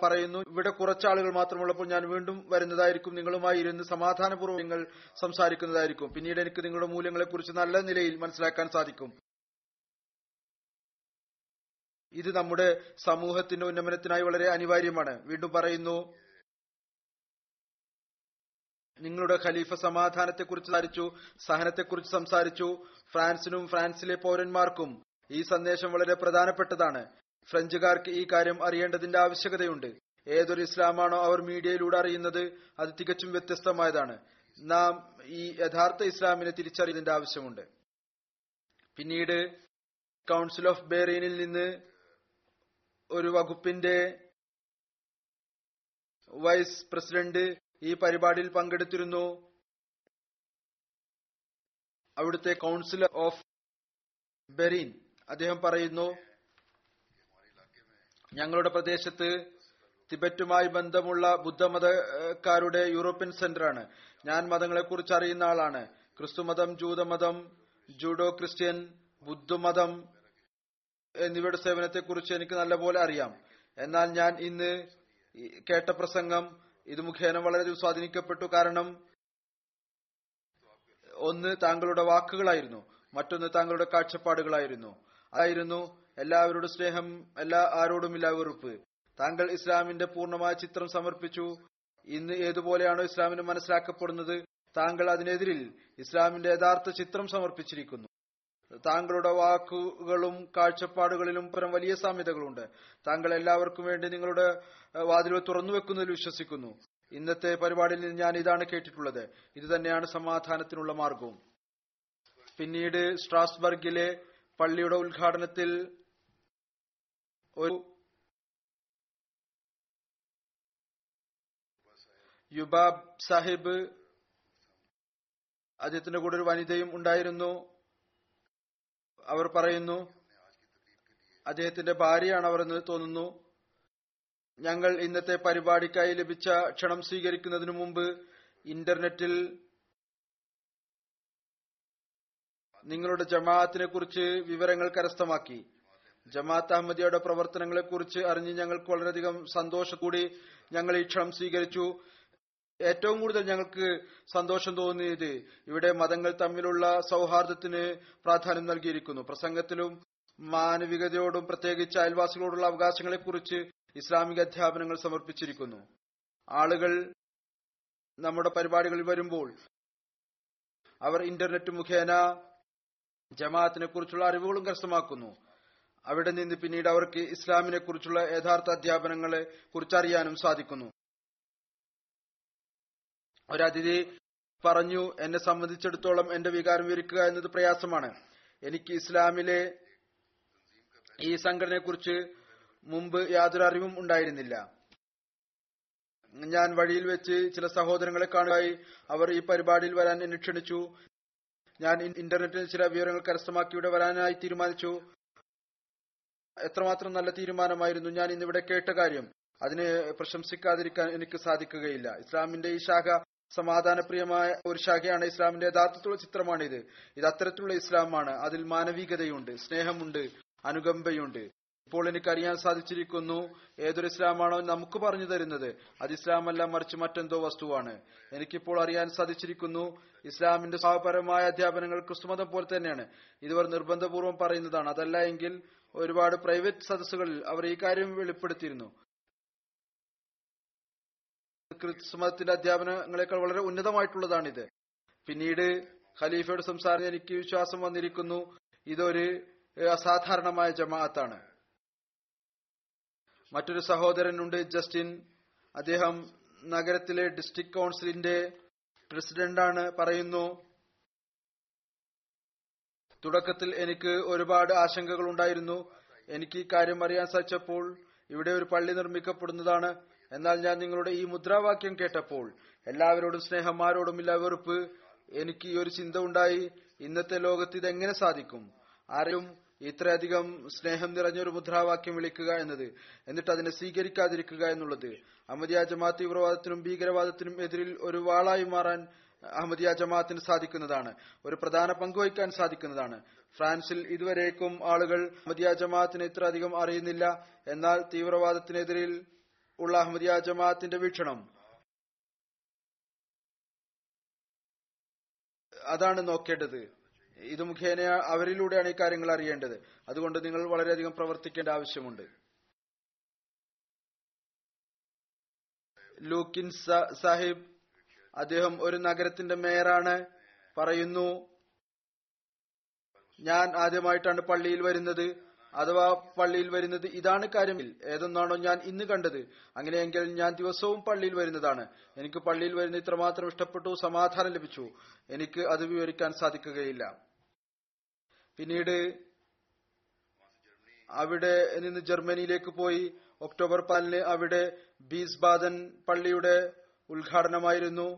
[SPEAKER 1] പറയുന്നു ഇവിടെ കുറച്ചാളുകൾ മാത്രമുള്ളപ്പോൾ ഞാൻ വീണ്ടും വരുന്നതായിരിക്കും. നിങ്ങളുമായി ഇരുന്ന് സമാധാനപൂർവം നിങ്ങൾ സംസാരിക്കുന്നതായിരിക്കും. പിന്നീട് എനിക്ക് നിങ്ങളുടെ മൂല്യങ്ങളെക്കുറിച്ച് നല്ല നിലയിൽ മനസ്സിലാക്കാൻ സാധിക്കും. ഇത് നമ്മുടെ സമൂഹത്തിന്റെ ഉന്നമനത്തിനായി വളരെ അനിവാര്യമാണ്. വീണ്ടും പറയുന്നു നിങ്ങളുടെ ഖലീഫ സമാധാനത്തെക്കുറിച്ച് സംസാരിച്ചു സഹനത്തെക്കുറിച്ച് സംസാരിച്ചു. ഫ്രാൻസിനും ഫ്രാൻസിലെ പൗരന്മാർക്കും ഈ സന്ദേശം വളരെ പ്രധാനപ്പെട്ടതാണ്. ഫ്രഞ്ചുകാർക്ക് ഈ കാര്യം അറിയേണ്ടതിന്റെ ആവശ്യകതയുണ്ട്. ഏതൊരു ഇസ്ലാമാണോ അവർ മീഡിയയിലൂടെ അറിയുന്നത് അത് തികച്ചും വ്യത്യസ്തമായതാണ്. നാം ഈ യഥാർത്ഥ ഇസ്ലാമിനെ തിരിച്ചറിയുന്നതിന്റെ ആവശ്യമുണ്ട്. പിന്നീട് കൗൺസിൽ ഓഫ് ബെറീനിൽ നിന്ന് ഒരു വകുപ്പിന്റെ വൈസ് പ്രസിഡന്റ് ഈ പരിപാടിയിൽ പങ്കെടുത്തിരുന്നു. അവിടുത്തെ കൗൺസിലർ ഓഫ് ബെറീൻ അദ്ദേഹം പറയുന്നു ഞങ്ങളുടെ പ്രദേശത്ത് തിബറ്റുമായി ബന്ധമുള്ള ബുദ്ധമതക്കാരുടെ യൂറോപ്യൻ സെന്ററാണ്. ഞാൻ മതങ്ങളെക്കുറിച്ച് അറിയുന്ന ആളാണ്. ക്രിസ്തുമതം ജൂതമതം ജൂഡോ ക്രിസ്ത്യൻ ബുദ്ധമതം എന്നിവയുടെ സേവനത്തെക്കുറിച്ച് എനിക്ക് നല്ലപോലെ അറിയാം. എന്നാൽ ഞാൻ ഇന്ന് കേട്ട പ്രസംഗം ഇത് മുഖേന വളരെയധികം സ്വാധീനിക്കപ്പെട്ടു കാരണം ഒന്ന് താങ്കളുടെ വാക്കുകളായിരുന്നു. മറ്റൊന്ന് താങ്കളുടെ കാഴ്ചപ്പാടുകളായിരുന്നു. അതായിരുന്നു എല്ലാവരുടെ സ്നേഹം എല്ലാ ആരോടുമില്ല വെറുപ്പ്. താങ്കൾ ഇസ്ലാമിന്റെ പൂർണമായ ചിത്രം സമർപ്പിച്ചു. ഇന്ന് ഏതുപോലെയാണോ ഇസ്ലാമിന് മനസ്സിലാക്കപ്പെടുന്നത്? താങ്കൾ അതിനെതിരിൽ ഇസ്ലാമിന്റെ യഥാർത്ഥ ചിത്രം സമർപ്പിച്ചിരിക്കുന്നു. താങ്കളുടെ വാക്കുകളും കാഴ്ചപ്പാടുകളിലും പരം വലിയ സാമ്യതകളുണ്ട്. താങ്കൾ എല്ലാവർക്കും വേണ്ടി നിങ്ങളുടെ വാതിൽ തുറന്നു വെക്കുന്നതിൽ വിശ്വസിക്കുന്നു. ഇന്നത്തെ പരിപാടിയിൽ നിന്ന് ഞാൻ ഇതാണ് കേട്ടിട്ടുള്ളത്. ഇത് തന്നെയാണ് സമാധാനത്തിനുള്ള മാർഗവും. പിന്നീട് സ്ട്രാസ്ബർഗിലെ പള്ളിയുടെ ഉദ്ഘാടനത്തിൽ ഒരു യുബാബ് സാഹിബ് അദ്ദേഹത്തിന്റെ കൂടെ ഒരു വനിതയും ഉണ്ടായിരുന്നു. അവർ പറയുന്നു അദ്ദേഹത്തിന്റെ ഭാര്യയാണ് അവർ എന്ന് തോന്നുന്നു. ഞങ്ങൾ ഇന്നത്തെ പരിപാടിക്കായി ലഭിച്ച ക്ഷണം സ്വീകരിക്കുന്നതിനു മുമ്പ് ഇന്റർനെറ്റിൽ നിങ്ങളുടെ ജമാഅത്തിനെ കുറിച്ച് വിവരങ്ങൾ കരസ്ഥമാക്കി. ജമാഅത്ത് അഹമ്മദിയുടെ പ്രവർത്തനങ്ങളെ കുറിച്ച് അറിഞ്ഞ് ഞങ്ങൾക്ക് വളരെയധികം സന്തോഷത്തോടെ ഞങ്ങൾ ഈ ക്ഷണം സ്വീകരിച്ചു. ഏറ്റവും കൂടുതൽ ഞങ്ങൾക്ക് സന്തോഷം തോന്നിയത് ഇവിടെ മതങ്ങൾ തമ്മിലുള്ള സൗഹാർദ്ദത്തിന് പ്രാധാന്യം നൽകിയിരിക്കുന്നു. പ്രസംഗത്തിലും മാനവികതയോടും പ്രത്യേകിച്ച് അയൽവാസികളോടുള്ള അവകാശങ്ങളെക്കുറിച്ച് ഇസ്ലാമിക അധ്യാപനങ്ങൾ സമർപ്പിച്ചിരിക്കുന്നു. ആളുകൾ നമ്മുടെ പരിപാടികളിൽ വരുമ്പോൾ അവർ ഇന്റർനെറ്റ് മുഖേന ജമാഅത്തിനെ കുറിച്ചുള്ള അറിവുകളും കരസ്ഥമാക്കുന്നു. അവിടെ നിന്ന് പിന്നീട് അവർക്ക് ഇസ്ലാമിനെ കുറിച്ചുള്ള യഥാർത്ഥ അധ്യാപനങ്ങളെ കുറിച്ച് അറിയാനും സാധിക്കുന്നു അതിഥി പറഞ്ഞു എന്നെ സംബന്ധിച്ചിടത്തോളം എന്റെ വികാരം വിവരിക്കുക എന്നത് പ്രയാസമാണ്. എനിക്ക് ഇസ്ലാമിലെ ഈ സംഘടനയെ കുറിച്ച് മുമ്പ് യാതൊരു അറിവും ഉണ്ടായിരുന്നില്ല. ഞാൻ വഴിയിൽ വെച്ച് ചില സഹോദരങ്ങളെ കാണുകയായി. അവർ ഈ പരിപാടിയിൽ വരാൻ എന്നെ ക്ഷണിച്ചു. ഞാൻ ഇന്റർനെറ്റിൽ ചില വിവരങ്ങൾ കരസ്ഥമാക്കി ഇവിടെ വരാനായി തീരുമാനിച്ചു. എത്രമാത്രം നല്ല തീരുമാനമായിരുന്നു ഞാൻ ഇന്നിവിടെ കേട്ട കാര്യം. അതിനെ പ്രശംസിക്കാതിരിക്കാൻ എനിക്ക് സാധിക്കുകയില്ല. ഇസ്ലാമിന്റെ ഈ ശാഖ സമാധാനപ്രിയമായ ഒരു ശാഖയാണ് ഇസ്ലാമിന്റെ യഥാർത്ഥത്തിലുള്ള ചിത്രമാണിത്. ഇത് അത്തരത്തിലുള്ള ഇസ്ലാമാണ്. അതിൽ മാനവികതയുണ്ട് സ്നേഹമുണ്ട് അനുകമ്പയുണ്ട്. ഇപ്പോൾ എനിക്ക് അറിയാൻ സാധിച്ചിരിക്കുന്നു ഏതൊരു ഇസ്ലാമാണോ നമുക്ക് പറഞ്ഞു തരുന്നത്. അത് ഇസ്ലാമല്ല മറിച്ച് മറ്റെന്തോ വസ്തുവാണ്. എനിക്കിപ്പോൾ അറിയാൻ സാധിച്ചിരിക്കുന്നു ഇസ്ലാമിന്റെ സ്വഭാവപരമായ അധ്യാപനങ്ങൾ ക്രിസ്തുമതം പോലെ തന്നെയാണ്. ഇതുവർ നിർബന്ധപൂർവം പറയുന്നതാണ്. അതല്ല എങ്കിൽ ഒരുപാട് പ്രൈവറ്റ് സദസ്സുകളിൽ അവർ ഈ കാര്യം വെളിപ്പെടുത്തിയിരുന്നു. ക്രിസ്തുമതത്തിന്റെ അധ്യാപനങ്ങളെക്കാൾ വളരെ ഉന്നതമായിട്ടുള്ളതാണിത്. പിന്നീട് ഖലീഫയുടെ സംസാരം എനിക്ക് വിശ്വാസം വന്നിരിക്കുന്നു. ഇതൊരു അസാധാരണമായ ജമാഅത്താണ്. മറ്റൊരു സഹോദരനുണ്ട് ജസ്റ്റിൻ. അദ്ദേഹം നഗരത്തിലെ ഡിസ്ട്രിക്ട് കൗൺസിലിന്റെ പ്രസിഡന്റാണ് പറയുന്നു. തുടക്കത്തിൽ എനിക്ക് ഒരുപാട് ആശങ്കകൾ ഉണ്ടായിരുന്നു എനിക്ക് ഈ കാര്യം അറിയാൻ സാധിച്ചപ്പോൾ ഇവിടെ ഒരു പള്ളി നിർമ്മിക്കപ്പെടുന്നതാണ്. എന്നാൽ ഞാൻ നിങ്ങളുടെ ഈ മുദ്രാവാക്യം കേട്ടപ്പോൾ എല്ലാവരോടും സ്നേഹം ആരോടുമില്ല വെറുപ്പ്. എനിക്ക് ഈ ഒരു ചിന്ത ഉണ്ടായി. ഇന്നത്തെ ലോകത്ത് ഇതെങ്ങനെ സാധിക്കും? ആരും ഇത്രയധികം സ്നേഹം നിറഞ്ഞൊരു മുദ്രാവാക്യം വിളിക്കുക എന്നത് എന്നിട്ട് അതിനെ സ്വീകരിക്കാതിരിക്കുക എന്നുള്ളത്. അഹമ്മദിയ ജമാഅത്ത് തീവ്രവാദത്തിനും ഭീകരവാദത്തിനും എതിരിൽ ഒരു വാളായി മാറാൻ അഹമ്മദിയ ജമാഅത്തിന് സാധിക്കുന്നതാണ്. ഒരു പ്രധാന പങ്ക് വഹിക്കാൻ സാധിക്കുന്നതാണ്. ഫ്രാൻസിൽ ഇതുവരേക്കും ആളുകൾ അഹമ്മദിയ ജമാഅത്തിനെ ഇത്രയധികം അറിയുന്നില്ല. എന്നാൽ തീവ്രവാദത്തിനെതിരിൽ ഉള്ള അഹമ്മദിയ ജമാഅത്തിന്റെ വീക്ഷണം. അതാണ് നോക്കേണ്ടത്. ഇത് മുഖേന അവരിലൂടെയാണ് ഈ കാര്യങ്ങൾ അറിയേണ്ടത്. അതുകൊണ്ട് നിങ്ങൾ വളരെയധികം പ്രവർത്തിക്കേണ്ട ആവശ്യമുണ്ട്. ലൂക്കിൻ സാഹിബ് അദ്ദേഹം ഒരു നഗരത്തിന്റെ മേയറാണ്. പറയുന്നു ഞാൻ ആദ്യമായിട്ടാണ് പള്ളിയിൽ വരുന്നത്. അഥവാ പള്ളിയിൽ വരുന്നത് ഇതാണ് കാര്യമിൽ ഏതൊന്നാണോ ഞാൻ ഇന്ന് കണ്ടത് അങ്ങനെയെങ്കിൽ ഞാൻ ദിവസവും പള്ളിയിൽ വരുന്നതാണ്. എനിക്ക് പള്ളിയിൽ വരുന്ന ഇത്രമാത്രം ഇഷ്ടപ്പെട്ടു സമാധാനം ലഭിച്ചു. എനിക്ക് അത് വിവരിക്കാൻ സാധിക്കുകയില്ല. പിന്നീട് അവിടെ നിന്ന് ജർമ്മനിയിലേക്ക് പോയി. ഒക്ടോബർ പാലിന് അവിടെ ബീസ് ബാദൻ പള്ളിയുടെ ഉദ്ഘാടനമായിരുന്നു.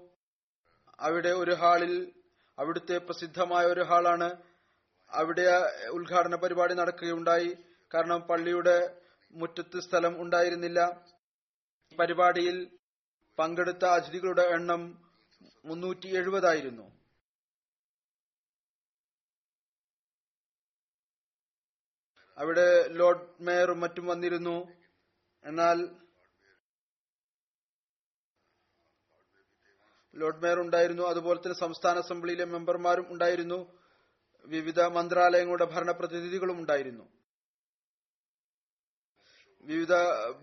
[SPEAKER 1] അവിടെ ഒരു ഹാളിൽ അവിടുത്തെ പ്രസിദ്ധമായ ഒരു ഹാളാണ് അവിടെ ഉദ്ഘാടന പരിപാടി നടക്കുകയുണ്ടായി. കാരണം പള്ളിയുടെ മുറ്റത്ത് സ്ഥലം ഉണ്ടായിരുന്നില്ല. പരിപാടിയിൽ പങ്കെടുത്ത അതിഥികളുടെ എണ്ണം മുന്നൂറ്റി എഴുപതായിരുന്നു അവിടെ ലോർഡ് മേയറും മറ്റും വന്നിരുന്നു. എന്നാൽ ലോർഡ് മേയർ ഉണ്ടായിരുന്നു. അതുപോലെ തന്നെ സംസ്ഥാന അസംബ്ലിയിലെ മെമ്പർമാരും ഉണ്ടായിരുന്നു. വിവിധ മന്ത്രാലയങ്ങളുടെ ഭരണപ്രതിനിധികളും ഉണ്ടായിരുന്നു. വിവിധ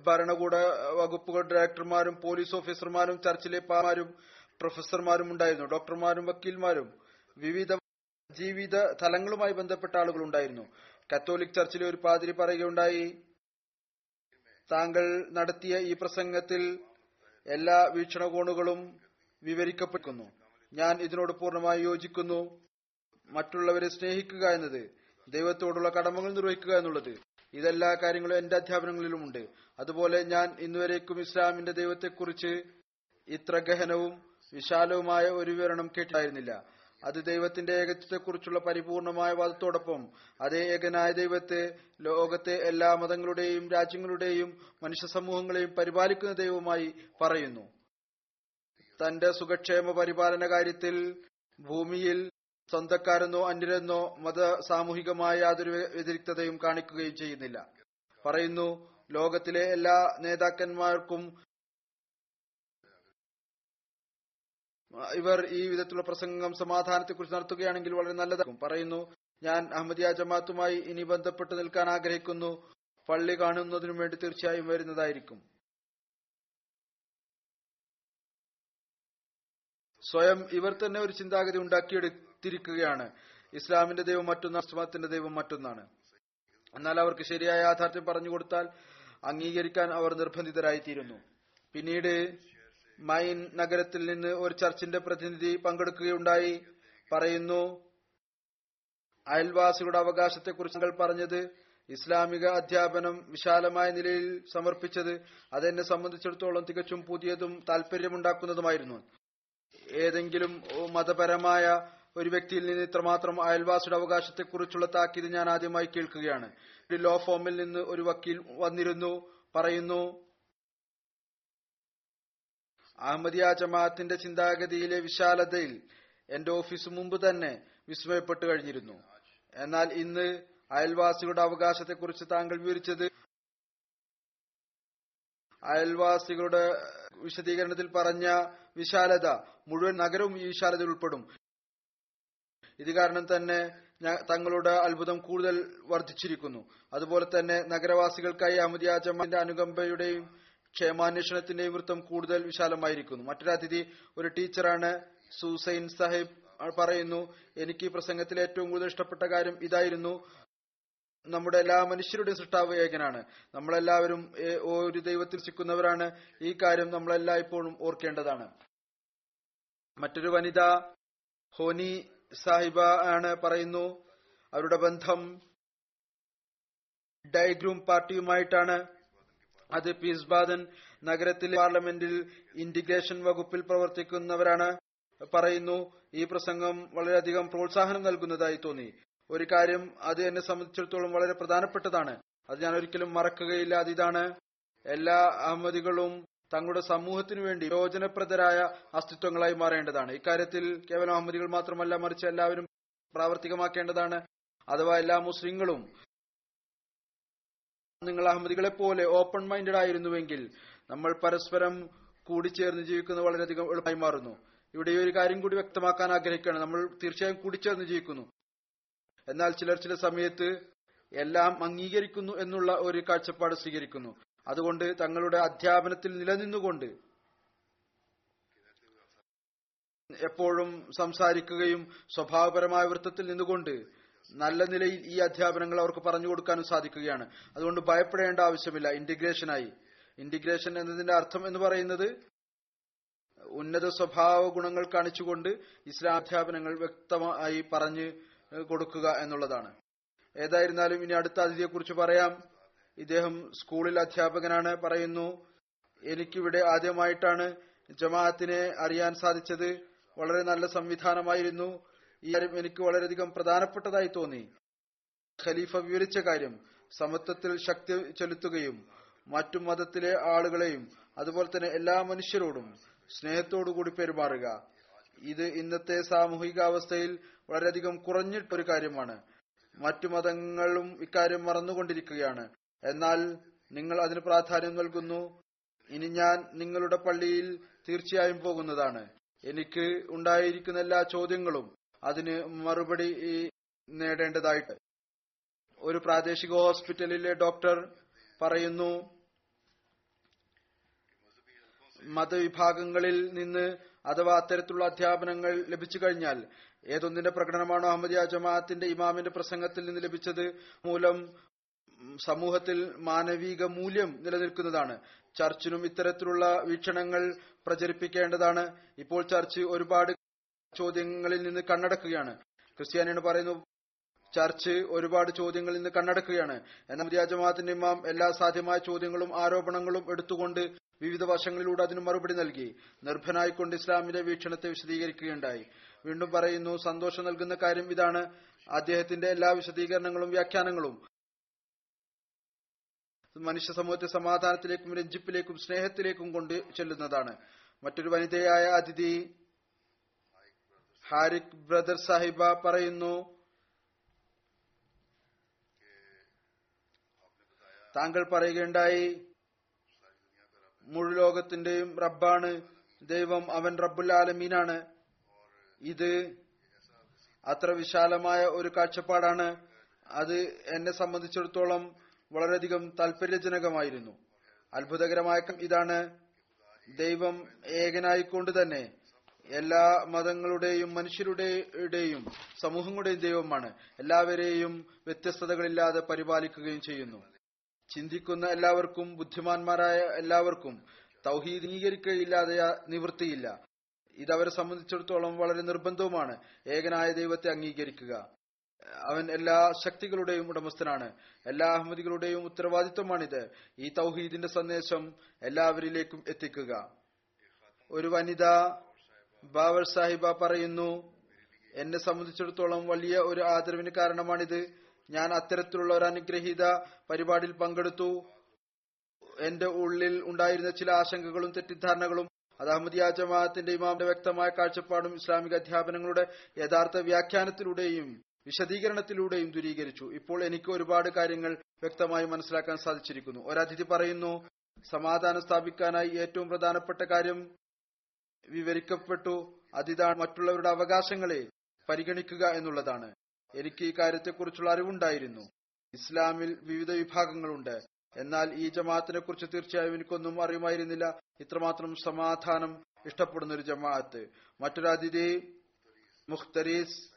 [SPEAKER 1] ഭരണകൂട വകുപ്പുകൾ ഡയറക്ടർമാരും പോലീസ് ഓഫീസർമാരും ചർച്ചിലെ പാമാരും പ്രൊഫസർമാരും ഉണ്ടായിരുന്നു ഡോക്ടർമാരും വക്കീൽമാരും. വിവിധ ജീവിത തലങ്ങളുമായി ബന്ധപ്പെട്ട ആളുകൾ ഉണ്ടായിരുന്നു. കത്തോലിക് ചർച്ചിലെ ഒരു പാതിരി പറയുകയുണ്ടായി താങ്കൾ നടത്തിയ ഈ പ്രസംഗത്തിൽ എല്ലാ വീക്ഷണകോണുകളും വിവരിക്കപ്പെടുന്നു ഞാൻ ഇതിനോട് പൂർണമായി യോജിക്കുന്നു. മറ്റുള്ളവരെ സ്നേഹിക്കുക എന്നത് ദൈവത്തോടുള്ള കടമകൾ നിർവഹിക്കുക എന്നുള്ളത്. ഇതെല്ലാ കാര്യങ്ങളും എന്റെ അധ്യാപനങ്ങളിലുമുണ്ട് അതുപോലെ ഞാൻ ഇന്നുവരേക്കും ഇസ്ലാമിന്റെ ദൈവത്തെക്കുറിച്ച് ഇത്ര ഗഹനവും വിശാലവുമായ ഒരു വിവരണം കേട്ടിട്ടായിരുന്നില്ല അത് ദൈവത്തിന്റെ ഏകത്വത്തെക്കുറിച്ചുള്ള പരിപൂർണമായ വാദത്തോടൊപ്പം അതേ ഏകനായ ദൈവത്തെ ലോകത്തെ എല്ലാ മതങ്ങളുടെയും രാജ്യങ്ങളുടെയും മനുഷ്യ സമൂഹങ്ങളെയും പരിപാലിക്കുന്ന ദൈവമായി പറയുന്നു. തന്റെ സുഖക്ഷേമ പരിപാലന കാര്യത്തിൽ ഭൂമിയിൽ സ്വന്തക്കാരെന്നോ അന്യരെന്നോ മത സാമൂഹികമായ യാതൊരു വ്യതിരിക്തതയും കാണിക്കുകയും ചെയ്യുന്നില്ല. പറയുന്നു ലോകത്തിലെ എല്ലാ നേതാക്കന്മാർക്കും ഇവർ ഈ വിധത്തിലുള്ള പ്രസംഗം സമാധാനത്തെക്കുറിച്ച് നടത്തുകയാണെങ്കിൽ വളരെ നല്ലതാകും പറയുന്നു ഞാൻ അഹമ്മദിയ ജമാഅത്തുമായി ഇനി ബന്ധപ്പെട്ട് നിൽക്കാൻ ആഗ്രഹിക്കുന്നു. പള്ളി കാണുന്നതിനു വേണ്ടി തീർച്ചയായും വരുന്നതായിരിക്കും. സ്വയം ഇവർ തന്നെ ഒരു ചിന്താഗതി ഉണ്ടാക്കിയെടുത്തിരിക്കുകയാണ് ഇസ്ലാമിന്റെ ദൈവം മറ്റൊന്നാണ് ഇസ്ലാമത്തിന്റെ ദൈവം മറ്റൊന്നാണ്. എന്നാൽ അവർക്ക് ശരിയായ യാഥാർത്ഥ്യം പറഞ്ഞു കൊടുത്താൽ അംഗീകരിക്കാൻ അവർ നിർബന്ധിതരായിത്തീരുന്നു. പിന്നീട് മൈൻ നഗരത്തിൽ നിന്ന് ഒരു ചർച്ചിന്റെ പ്രതിനിധി പങ്കെടുക്കുകയുണ്ടായി. പറയുന്നു അയൽവാസികളുടെ അവകാശത്തെക്കുറിച്ച് ഞങ്ങൾ പറഞ്ഞത് ഇസ്ലാമിക അധ്യാപനം വിശാലമായ നിലയിൽ സമർപ്പിച്ചത് അതെന്നെ സംബന്ധിച്ചിടത്തോളം തികച്ചും പുതിയതും താല്പര്യമുണ്ടാക്കുന്നതുമായിരുന്നു ഏതെങ്കിലും മതപരമായ ഒരു വ്യക്തിയിൽ നിന്ന് ഇത്രമാത്രം അയൽവാസിയുടെ അവകാശത്തെക്കുറിച്ചുള്ള താക്കീത് ഞാൻ ആദ്യമായി കേൾക്കുകയാണ്. ഒരു ലോ ഫോമിൽ നിന്ന് ഒരു വക്കീൽ വന്നിരുന്നു പറയുന്നു അഹമ്മദിയ ജമാഅത്തിന്റെ ചിന്താഗതിയിലെ വിശാലതയിൽ എന്റെ ഓഫീസ് മുമ്പ് തന്നെ വിസ്മയപ്പെട്ടു കഴിഞ്ഞിരുന്നു. എന്നാൽ ഇന്ന് അയൽവാസികളുടെ അവകാശത്തെക്കുറിച്ച് താങ്കൾ വിവരിച്ചത് അയൽവാസികളുടെ വിശദീകരണത്തിൽ പറഞ്ഞ വിശാലത മുഴുവൻ നഗരവും ഈ വിശാലതയിൽ ഉൾപ്പെടും. ഇത് കാരണം തന്നെ തങ്ങളുടെ അത്ഭുതം കൂടുതൽ വർദ്ധിച്ചിരിക്കുന്നു. അതുപോലെ തന്നെ നഗരവാസികൾക്കായി അമിതിയാജമാന്റെ ജമാന്റെ അനുകമ്പയുടെയും ക്ഷേമാന്വേഷണത്തിന്റെയും വൃത്തം കൂടുതൽ വിശാലമായിരിക്കുന്നു. മറ്റൊരു അതിഥി ഒരു ടീച്ചറാണ് സുസൈൻ സാഹിബ് പറയുന്നു എനിക്ക് ഈ പ്രസംഗത്തിൽ ഏറ്റവും കൂടുതൽ ഇഷ്ടപ്പെട്ട കാര്യം ഇതായിരുന്നു. നമ്മുടെ എല്ലാ മനുഷ്യരുടെയും സൃഷ്ടാവ് ഏകനാണ്. നമ്മളെല്ലാവരും ഒരു ദൈവത്തിൽ സിക്കുന്നവരാണ്. ഈ കാര്യം നമ്മളെല്ലാം ഇപ്പോഴും ഓർക്കേണ്ടതാണ്. മറ്റൊരു വനിത ഹോനി സാഹിബ ആണ് പറയുന്നു. അവരുടെ ബന്ധം ഡൈഗ്രൂം പാർട്ടിയുമായിട്ടാണ്. അത് പീസ്ബാദൻ നഗരത്തിലെ പാർലമെന്റിൽ ഇന്റിഗ്രേഷൻ വകുപ്പിൽ പ്രവർത്തിക്കുന്നവരാണ് പറയുന്നു. ഈ പ്രസംഗം വളരെയധികം പ്രോത്സാഹനം നൽകുന്നതായി തോന്നി. ഒരു കാര്യം അത് എന്നെ സംബന്ധിച്ചിടത്തോളം വളരെ പ്രധാനപ്പെട്ടതാണ്. അത് ഞാൻ ഒരിക്കലും മറക്കുകയില്ല അതിതാണ് എല്ലാ അഹമ്മദികളും തങ്ങളുടെ സമൂഹത്തിനു വേണ്ടി പ്രയോജനപ്രദരായ അസ്തിത്വങ്ങളായി മാറേണ്ടതാണ്. ഇക്കാര്യത്തിൽ കേവല അഹമ്മദികൾ മാത്രമല്ല മറിച്ച് എല്ലാവരും പ്രാവർത്തികമാക്കേണ്ടതാണ്. അഥവാ എല്ലാ മുസ്ലിങ്ങളും നിങ്ങൾ അഹമ്മദികളെ പോലെ ഓപ്പൺ മൈൻഡഡ് ആയിരുന്നുവെങ്കിൽ നമ്മൾ പരസ്പരം കൂടിച്ചേർന്ന് ജീവിക്കുന്നത് വളരെയധികം എളുപ്പമായി മാറുന്നു. ഇവിടെ ഈ ഒരു കാര്യം കൂടി വ്യക്തമാക്കാൻ ആഗ്രഹിക്കുകയാണ്. നമ്മൾ തീർച്ചയായും കൂടിച്ചേർന്ന് ജീവിക്കുന്നു. എന്നാൽ ചിലർ ചില സമയത്ത് എല്ലാം അംഗീകരിക്കുന്നു എന്നുള്ള ഒരു കാഴ്ചപ്പാട് സ്വീകരിക്കുന്നു. അതുകൊണ്ട് തങ്ങളുടെ അധ്യാപനത്തിൽ നിലനിന്നുകൊണ്ട് എപ്പോഴും സംസാരിക്കുകയും സ്വഭാവപരമായ വൃത്തത്തിൽ നിന്നുകൊണ്ട് നല്ല നിലയിൽ ഈ അധ്യാപനങ്ങൾ അവർക്ക് പറഞ്ഞു കൊടുക്കാനും സാധിക്കുകയാണ്. അതുകൊണ്ട് ഭയപ്പെടേണ്ട ആവശ്യമില്ല. ഇന്റിഗ്രേഷനായി. ഇന്റിഗ്രേഷൻ എന്നതിന്റെ അർത്ഥം എന്ന് പറയുന്നത് ഉന്നത സ്വഭാവ ഗുണങ്ങൾ കാണിച്ചുകൊണ്ട് ഇസ്ലാം അധ്യാപനങ്ങൾ വ്യക്തമായി പറഞ്ഞു കൊടുക്കുക എന്നുള്ളതാണ്. ഏതായിരുന്നാലും ഇനി അടുത്ത അതിഥിയെക്കുറിച്ച് പറയാം. ഇദ്ദേഹം സ്കൂളിൽ അധ്യാപകനാണ് പറയുന്നു. എനിക്കിവിടെ ആദ്യമായിട്ടാണ് ജമാഅത്തിനെ അറിയാൻ സാധിച്ചത്. വളരെ നല്ല സംവിധാനമായിരുന്നു. ഈ കാര്യം എനിക്ക് വളരെയധികം പ്രധാനപ്പെട്ടതായി തോന്നി. ഖലീഫ വിവരിച്ച കാര്യം സമത്വത്തിൽ ശക്തി ചെലുത്തുകയും മറ്റു മതത്തിലെ ആളുകളെയും അതുപോലെ തന്നെ എല്ലാ മനുഷ്യരോടും സ്നേഹത്തോടുകൂടി പെരുമാറുക. ഇത് ഇന്നത്തെ സാമൂഹിക അവസ്ഥയിൽ വളരെയധികം കുറഞ്ഞിട്ടൊരു കാര്യമാണ്. മറ്റു മതങ്ങളും ഇക്കാര്യം മറന്നുകൊണ്ടിരിക്കുകയാണ്. എന്നാൽ നിങ്ങൾ അതിന് പ്രാധാന്യം നൽകുന്നു. ഇനി ഞാൻ നിങ്ങളുടെ പള്ളിയിൽ തീർച്ചയായും പോകുന്നതാണ്. എനിക്ക് ഉണ്ടായിരിക്കുന്ന എല്ലാ ചോദ്യങ്ങളും അതിന് മറുപടി നേടേണ്ടതായിട്ട്. ഒരു പ്രാദേശിക ഹോസ്പിറ്റലിലെ ഡോക്ടർ പറയുന്നു മതവിഭാഗങ്ങളിൽ നിന്ന് അഥവാ അത്തരത്തിലുള്ള അധ്യാപനങ്ങൾ ലഭിച്ചു കഴിഞ്ഞാൽ ഏതൊന്നിന്റെ പ്രകടനമാണോ അഹമ്മദിയ ജമാഅത്തിന്റെ ഇമാമിന്റെ പ്രസംഗത്തിൽ നിന്ന് ലഭിച്ചത് മൂലം സമൂഹത്തിൽ മാനവിക മൂല്യം നിലനിൽക്കുന്നതാണ്. ചർച്ചിനും ഇത്തരത്തിലുള്ള വീക്ഷണങ്ങൾ പ്രചരിപ്പിക്കേണ്ടതാണ്. ഇപ്പോൾ ചർച്ച് ഒരുപാട് ചോദ്യങ്ങളിൽ നിന്ന് കണ്ണടക്കുകയാണ്. ക്രിസ്ത്യാനിയാണ് പറയുന്നു ചർച്ച് ഒരുപാട് ചോദ്യങ്ങളിൽ നിന്ന് കണ്ണടക്കുകയാണ്. എന്നാൽ രാജമാത്തിന്റെ ജമാഅത്തിന്റെ ഇമാം എല്ലാ സാധ്യമായ ചോദ്യങ്ങളും ആരോപണങ്ങളും എടുത്തുകൊണ്ട് വിവിധ വശങ്ങളിലൂടെ അതിന് മറുപടി നൽകി. നിർഭനായിക്കൊണ്ട് ഇസ്ലാമിന്റെ വീക്ഷണത്തെ വിശദീകരിക്കുകയുണ്ടായി. വീണ്ടും പറയുന്നു സന്തോഷം നൽകുന്ന കാര്യം ഇതാണ്. അദ്ദേഹത്തിന്റെ എല്ലാ വിശദീകരണങ്ങളും വ്യാഖ്യാനങ്ങളും മനുഷ്യ സമൂഹത്തെ സമാധാനത്തിലേക്കും രഞ്ജിപ്പിലേക്കും സ്നേഹത്തിലേക്കും കൊണ്ട് ചെല്ലുന്നതാണ്. മറ്റൊരു വനിതയായ അതിഥി ഹാരിക് ബ്രദർ സാഹിബ പറയുന്നു താങ്കൾ പറയുകയുണ്ടായി മുഴു ലോകത്തിന്റെയും റബ്ബാണ് ദൈവം അവൻ റബ്ബുൽ ആലമീനാണ്. ഇത് അത്ര വിശാലമായ ഒരു കാഴ്ചപ്പാടാണ്. അത് എന്നെ സംബന്ധിച്ചിടത്തോളം വളരെയധികം താല്പര്യജനകമായിരുന്നു അത്ഭുതകരമായ ഇതാണ് ദൈവം ഏകനായിക്കൊണ്ട് തന്നെ എല്ലാ മതങ്ങളുടെയും മനുഷ്യരുടെയും സമൂഹങ്ങളുടെയും ദൈവമാണ്. എല്ലാവരെയും വ്യത്യസ്തതകളില്ലാതെ പരിപാലിക്കുകയും ചെയ്യുന്നു. ചിന്തിക്കുന്ന എല്ലാവർക്കും ബുദ്ധിമാന്മാരായ എല്ലാവർക്കും തൗഹീദ് അംഗീകരിക്കുകയില്ലാതെ നിവൃത്തിയില്ല. ഇതവരെ സംബന്ധിച്ചിടത്തോളം വളരെ നിർബന്ധവുമാണ് ഏകനായ ദൈവത്തെ അംഗീകരിക്കുക. അവൻ എല്ലാ ശക്തികളുടെയും ഉടമസ്ഥനാണ്. എല്ലാ അഹമ്മദികളുടെയും ഉത്തരവാദിത്വമാണിത്. ഈ തൗഹീദിന്റെ സന്ദേശം എല്ലാവരിലേക്കും എത്തിക്കുക. ഒരു വനിത ബാബർ സാഹിബ പറയുന്നു എന്നെ സംബന്ധിച്ചിടത്തോളം വലിയ ഒരു ആദരവിന് കാരണമാണിത്. ഞാൻ അത്തരത്തിലുള്ള ഒരു അനുഗ്രഹീത പരിപാടിയിൽ പങ്കെടുത്തു. എന്റെ ഉള്ളിൽ ഉണ്ടായിരുന്ന ചില ആശങ്കകളും തെറ്റിദ്ധാരണകളും അത് അഹമ്മദിയ ജമാഅത്തിന്റെ ഇമാമിന്റെ വ്യക്തമായ കാഴ്ചപ്പാടും ഇസ്ലാമിക അധ്യാപനങ്ങളുടെ യഥാർത്ഥ വ്യാഖ്യാനത്തിലൂടെയും വിശദീകരണത്തിലൂടെയും ദൂരീകരിച്ചു. ഇപ്പോൾ എനിക്ക് ഒരുപാട് കാര്യങ്ങൾ വ്യക്തമായി മനസ്സിലാക്കാൻ സാധിച്ചിരിക്കുന്നു. ഒരതിഥി പറയുന്നു സമാധാനം സ്ഥാപിക്കാനായി ഏറ്റവും പ്രധാനപ്പെട്ട കാര്യം വിവരിക്കപ്പെട്ടു. അതിതാണ് മറ്റുള്ളവരുടെ അവകാശങ്ങളെ പരിഗണിക്കുക എന്നുള്ളതാണ്. എനിക്ക് ഈ കാര്യത്തെക്കുറിച്ചുള്ള അറിവുണ്ടായിരുന്നു. ഇസ്ലാമിൽ വിവിധ വിഭാഗങ്ങളുണ്ട്. എന്നാൽ ഈ ജമാഅത്തിനെ കുറിച്ച് തീർച്ചയായും എനിക്കൊന്നും അറിയുമായിരുന്നില്ല. ഇത്രമാത്രം സമാധാനം ഇഷ്ടപ്പെടുന്ന ഒരു ജമാഅത്ത്. മറ്റൊരു അതിഥി മുഖ്തരീസ്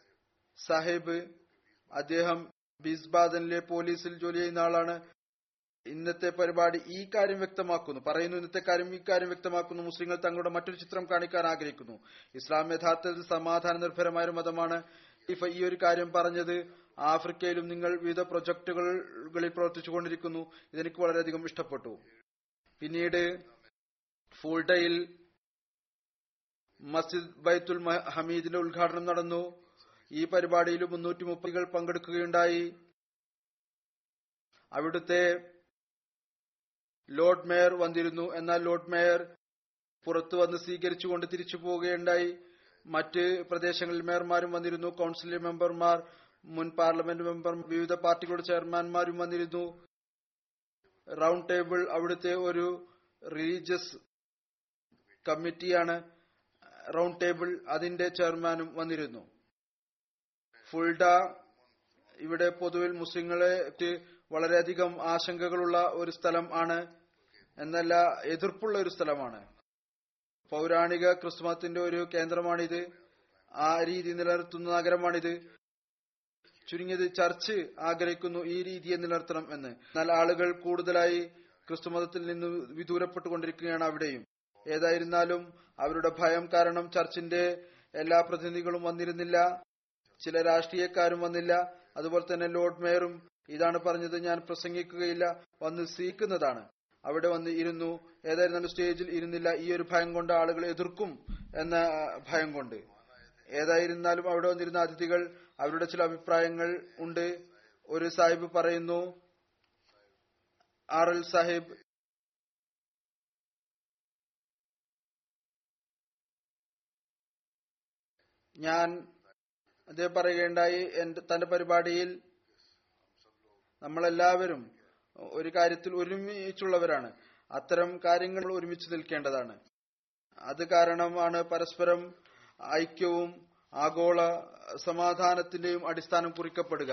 [SPEAKER 1] സാഹിബ് അദ്ദേഹം ബിസ്ബാദനിലെ പോലീസിൽ ജോലി ചെയ്യുന്ന ആളാണ്. ഇന്നത്തെ പരിപാടി ഈ കാര്യം വ്യക്തമാക്കുന്നു. പറയുന്നു ഇന്നത്തെ കാര്യം ഈ കാര്യം വ്യക്തമാക്കുന്നു. മുസ്ലിങ്ങൾ തങ്ങളുടെ മറ്റൊരു ചിത്രം കാണിക്കാൻ ആഗ്രഹിക്കുന്നു. ഇസ്ലാം യഥാർത്ഥത്തിൽ സമാധാന നിർഭരമായ ഒരു മതമാണ്. ഈ ഒരു കാര്യം പറഞ്ഞത് ആഫ്രിക്കയിലും നിങ്ങൾ വിവിധ പ്രൊജക്ടുകളിൽ പ്രവർത്തിച്ചുകൊണ്ടിരിക്കുന്നു ഇതെനിക്ക് വളരെയധികം ഇഷ്ടപ്പെട്ടു. പിന്നീട് ഫൂൾഡയിൽ മസ്ജിദ് ബൈത്തുൽ ഹമീദിന്റെ ഉദ്ഘാടനം നടന്നു. ഈ പരിപാടിയിൽ മുന്നൂറ്റി മുപ്പതികൾ പങ്കെടുക്കുകയുണ്ടായി. അവിടുത്തെ ലോർഡ് മേയർ വന്നിരുന്നു. എന്നാൽ ലോർഡ് മേയർ പുറത്തു വന്ന് സ്വീകരിച്ചുകൊണ്ട് തിരിച്ചു പോവുകയുണ്ടായി. മറ്റ് പ്രദേശങ്ങളിൽ മേയർമാരും വന്നിരുന്നു. കൌൺസിൽ മെമ്പർമാർ മുൻ പാർലമെന്റ് മെമ്പർ വിവിധ പാർട്ടികളുടെ ചെയർമാൻമാരും വന്നിരുന്നു. റൗണ്ട് ടേബിൾ അവിടുത്തെ ഒരു റിലീജിയസ് കമ്മിറ്റിയാണ്. റൗണ്ട് ടേബിൾ അതിന്റെ ചെയർമാനും വന്നിരുന്നു. ഫുൾഡ ഇവിടെ പൊതുവിൽ മുസ്ലിങ്ങളെ വളരെയധികം ആശങ്കകളുള്ള ഒരു സ്ഥലം ആണ്. എന്നല്ല എതിർപ്പുള്ള ഒരു സ്ഥലമാണ്. പൗരാണിക ക്രിസ്മത്തിന്റെ ഒരു കേന്ദ്രമാണിത്. ആ രീതി നിലനിർത്തുന്ന നഗരമാണിത്. ചുരുങ്ങിയത് ചർച്ച് ആഗ്രഹിക്കുന്നു ഈ രീതിയെ നിലനിർത്തണം എന്ന്. എന്നാൽ ആളുകൾ കൂടുതലായി ക്രിസ്തുമതത്തിൽ നിന്ന് വിദൂരപ്പെട്ടുകൊണ്ടിരിക്കുകയാണ് അവിടെയും. ഏതായിരുന്നാലും അവരുടെ ഭയം കാരണം ചർച്ചിന്റെ എല്ലാ പ്രതിനിധികളും വന്നിരുന്നില്ല. ചില രാഷ്ട്രീയക്കാരും വന്നില്ല. അതുപോലെ തന്നെ ലോർഡ് മേയറും ഇതാണ് പറഞ്ഞത് ഞാൻ പ്രസംഗിക്കുകയില്ല വന്ന് സ്വീകരിക്കുന്നതാണ് അവിടെ വന്ന് ഇരുന്നു. ഏതായിരുന്നാലും സ്റ്റേജിൽ ഇരുന്നില്ല. ഈ ഒരു ഭയം കൊണ്ട് ആളുകൾ എതിർക്കും എന്ന ഭയം കൊണ്ട്. ഏതായിരുന്നാലും അവിടെ വന്നിരുന്ന അതിഥികൾ അവരുടെ ചില അഭിപ്രായങ്ങൾ ഉണ്ട്. ഒരു സാഹിബ് പറയുന്നു ആർ എൽ സാഹിബ് ഞാൻ അദ്ദേഹം പറയുകയുണ്ടായി എന്റെ തന്റെ പരിപാടിയിൽ നമ്മളെല്ലാവരും ഒരു കാര്യത്തിൽ ഒരുമിച്ചുള്ളവരാണ്. അത്തരം കാര്യങ്ങൾ ഒരുമിച്ച് നിൽക്കേണ്ടതാണ്. അത് കാരണമാണ് പരസ്പരം ഐക്യവും ആഗോള സമാധാനത്തിന്റെയും അടിസ്ഥാനം കുറിക്കപ്പെടുക.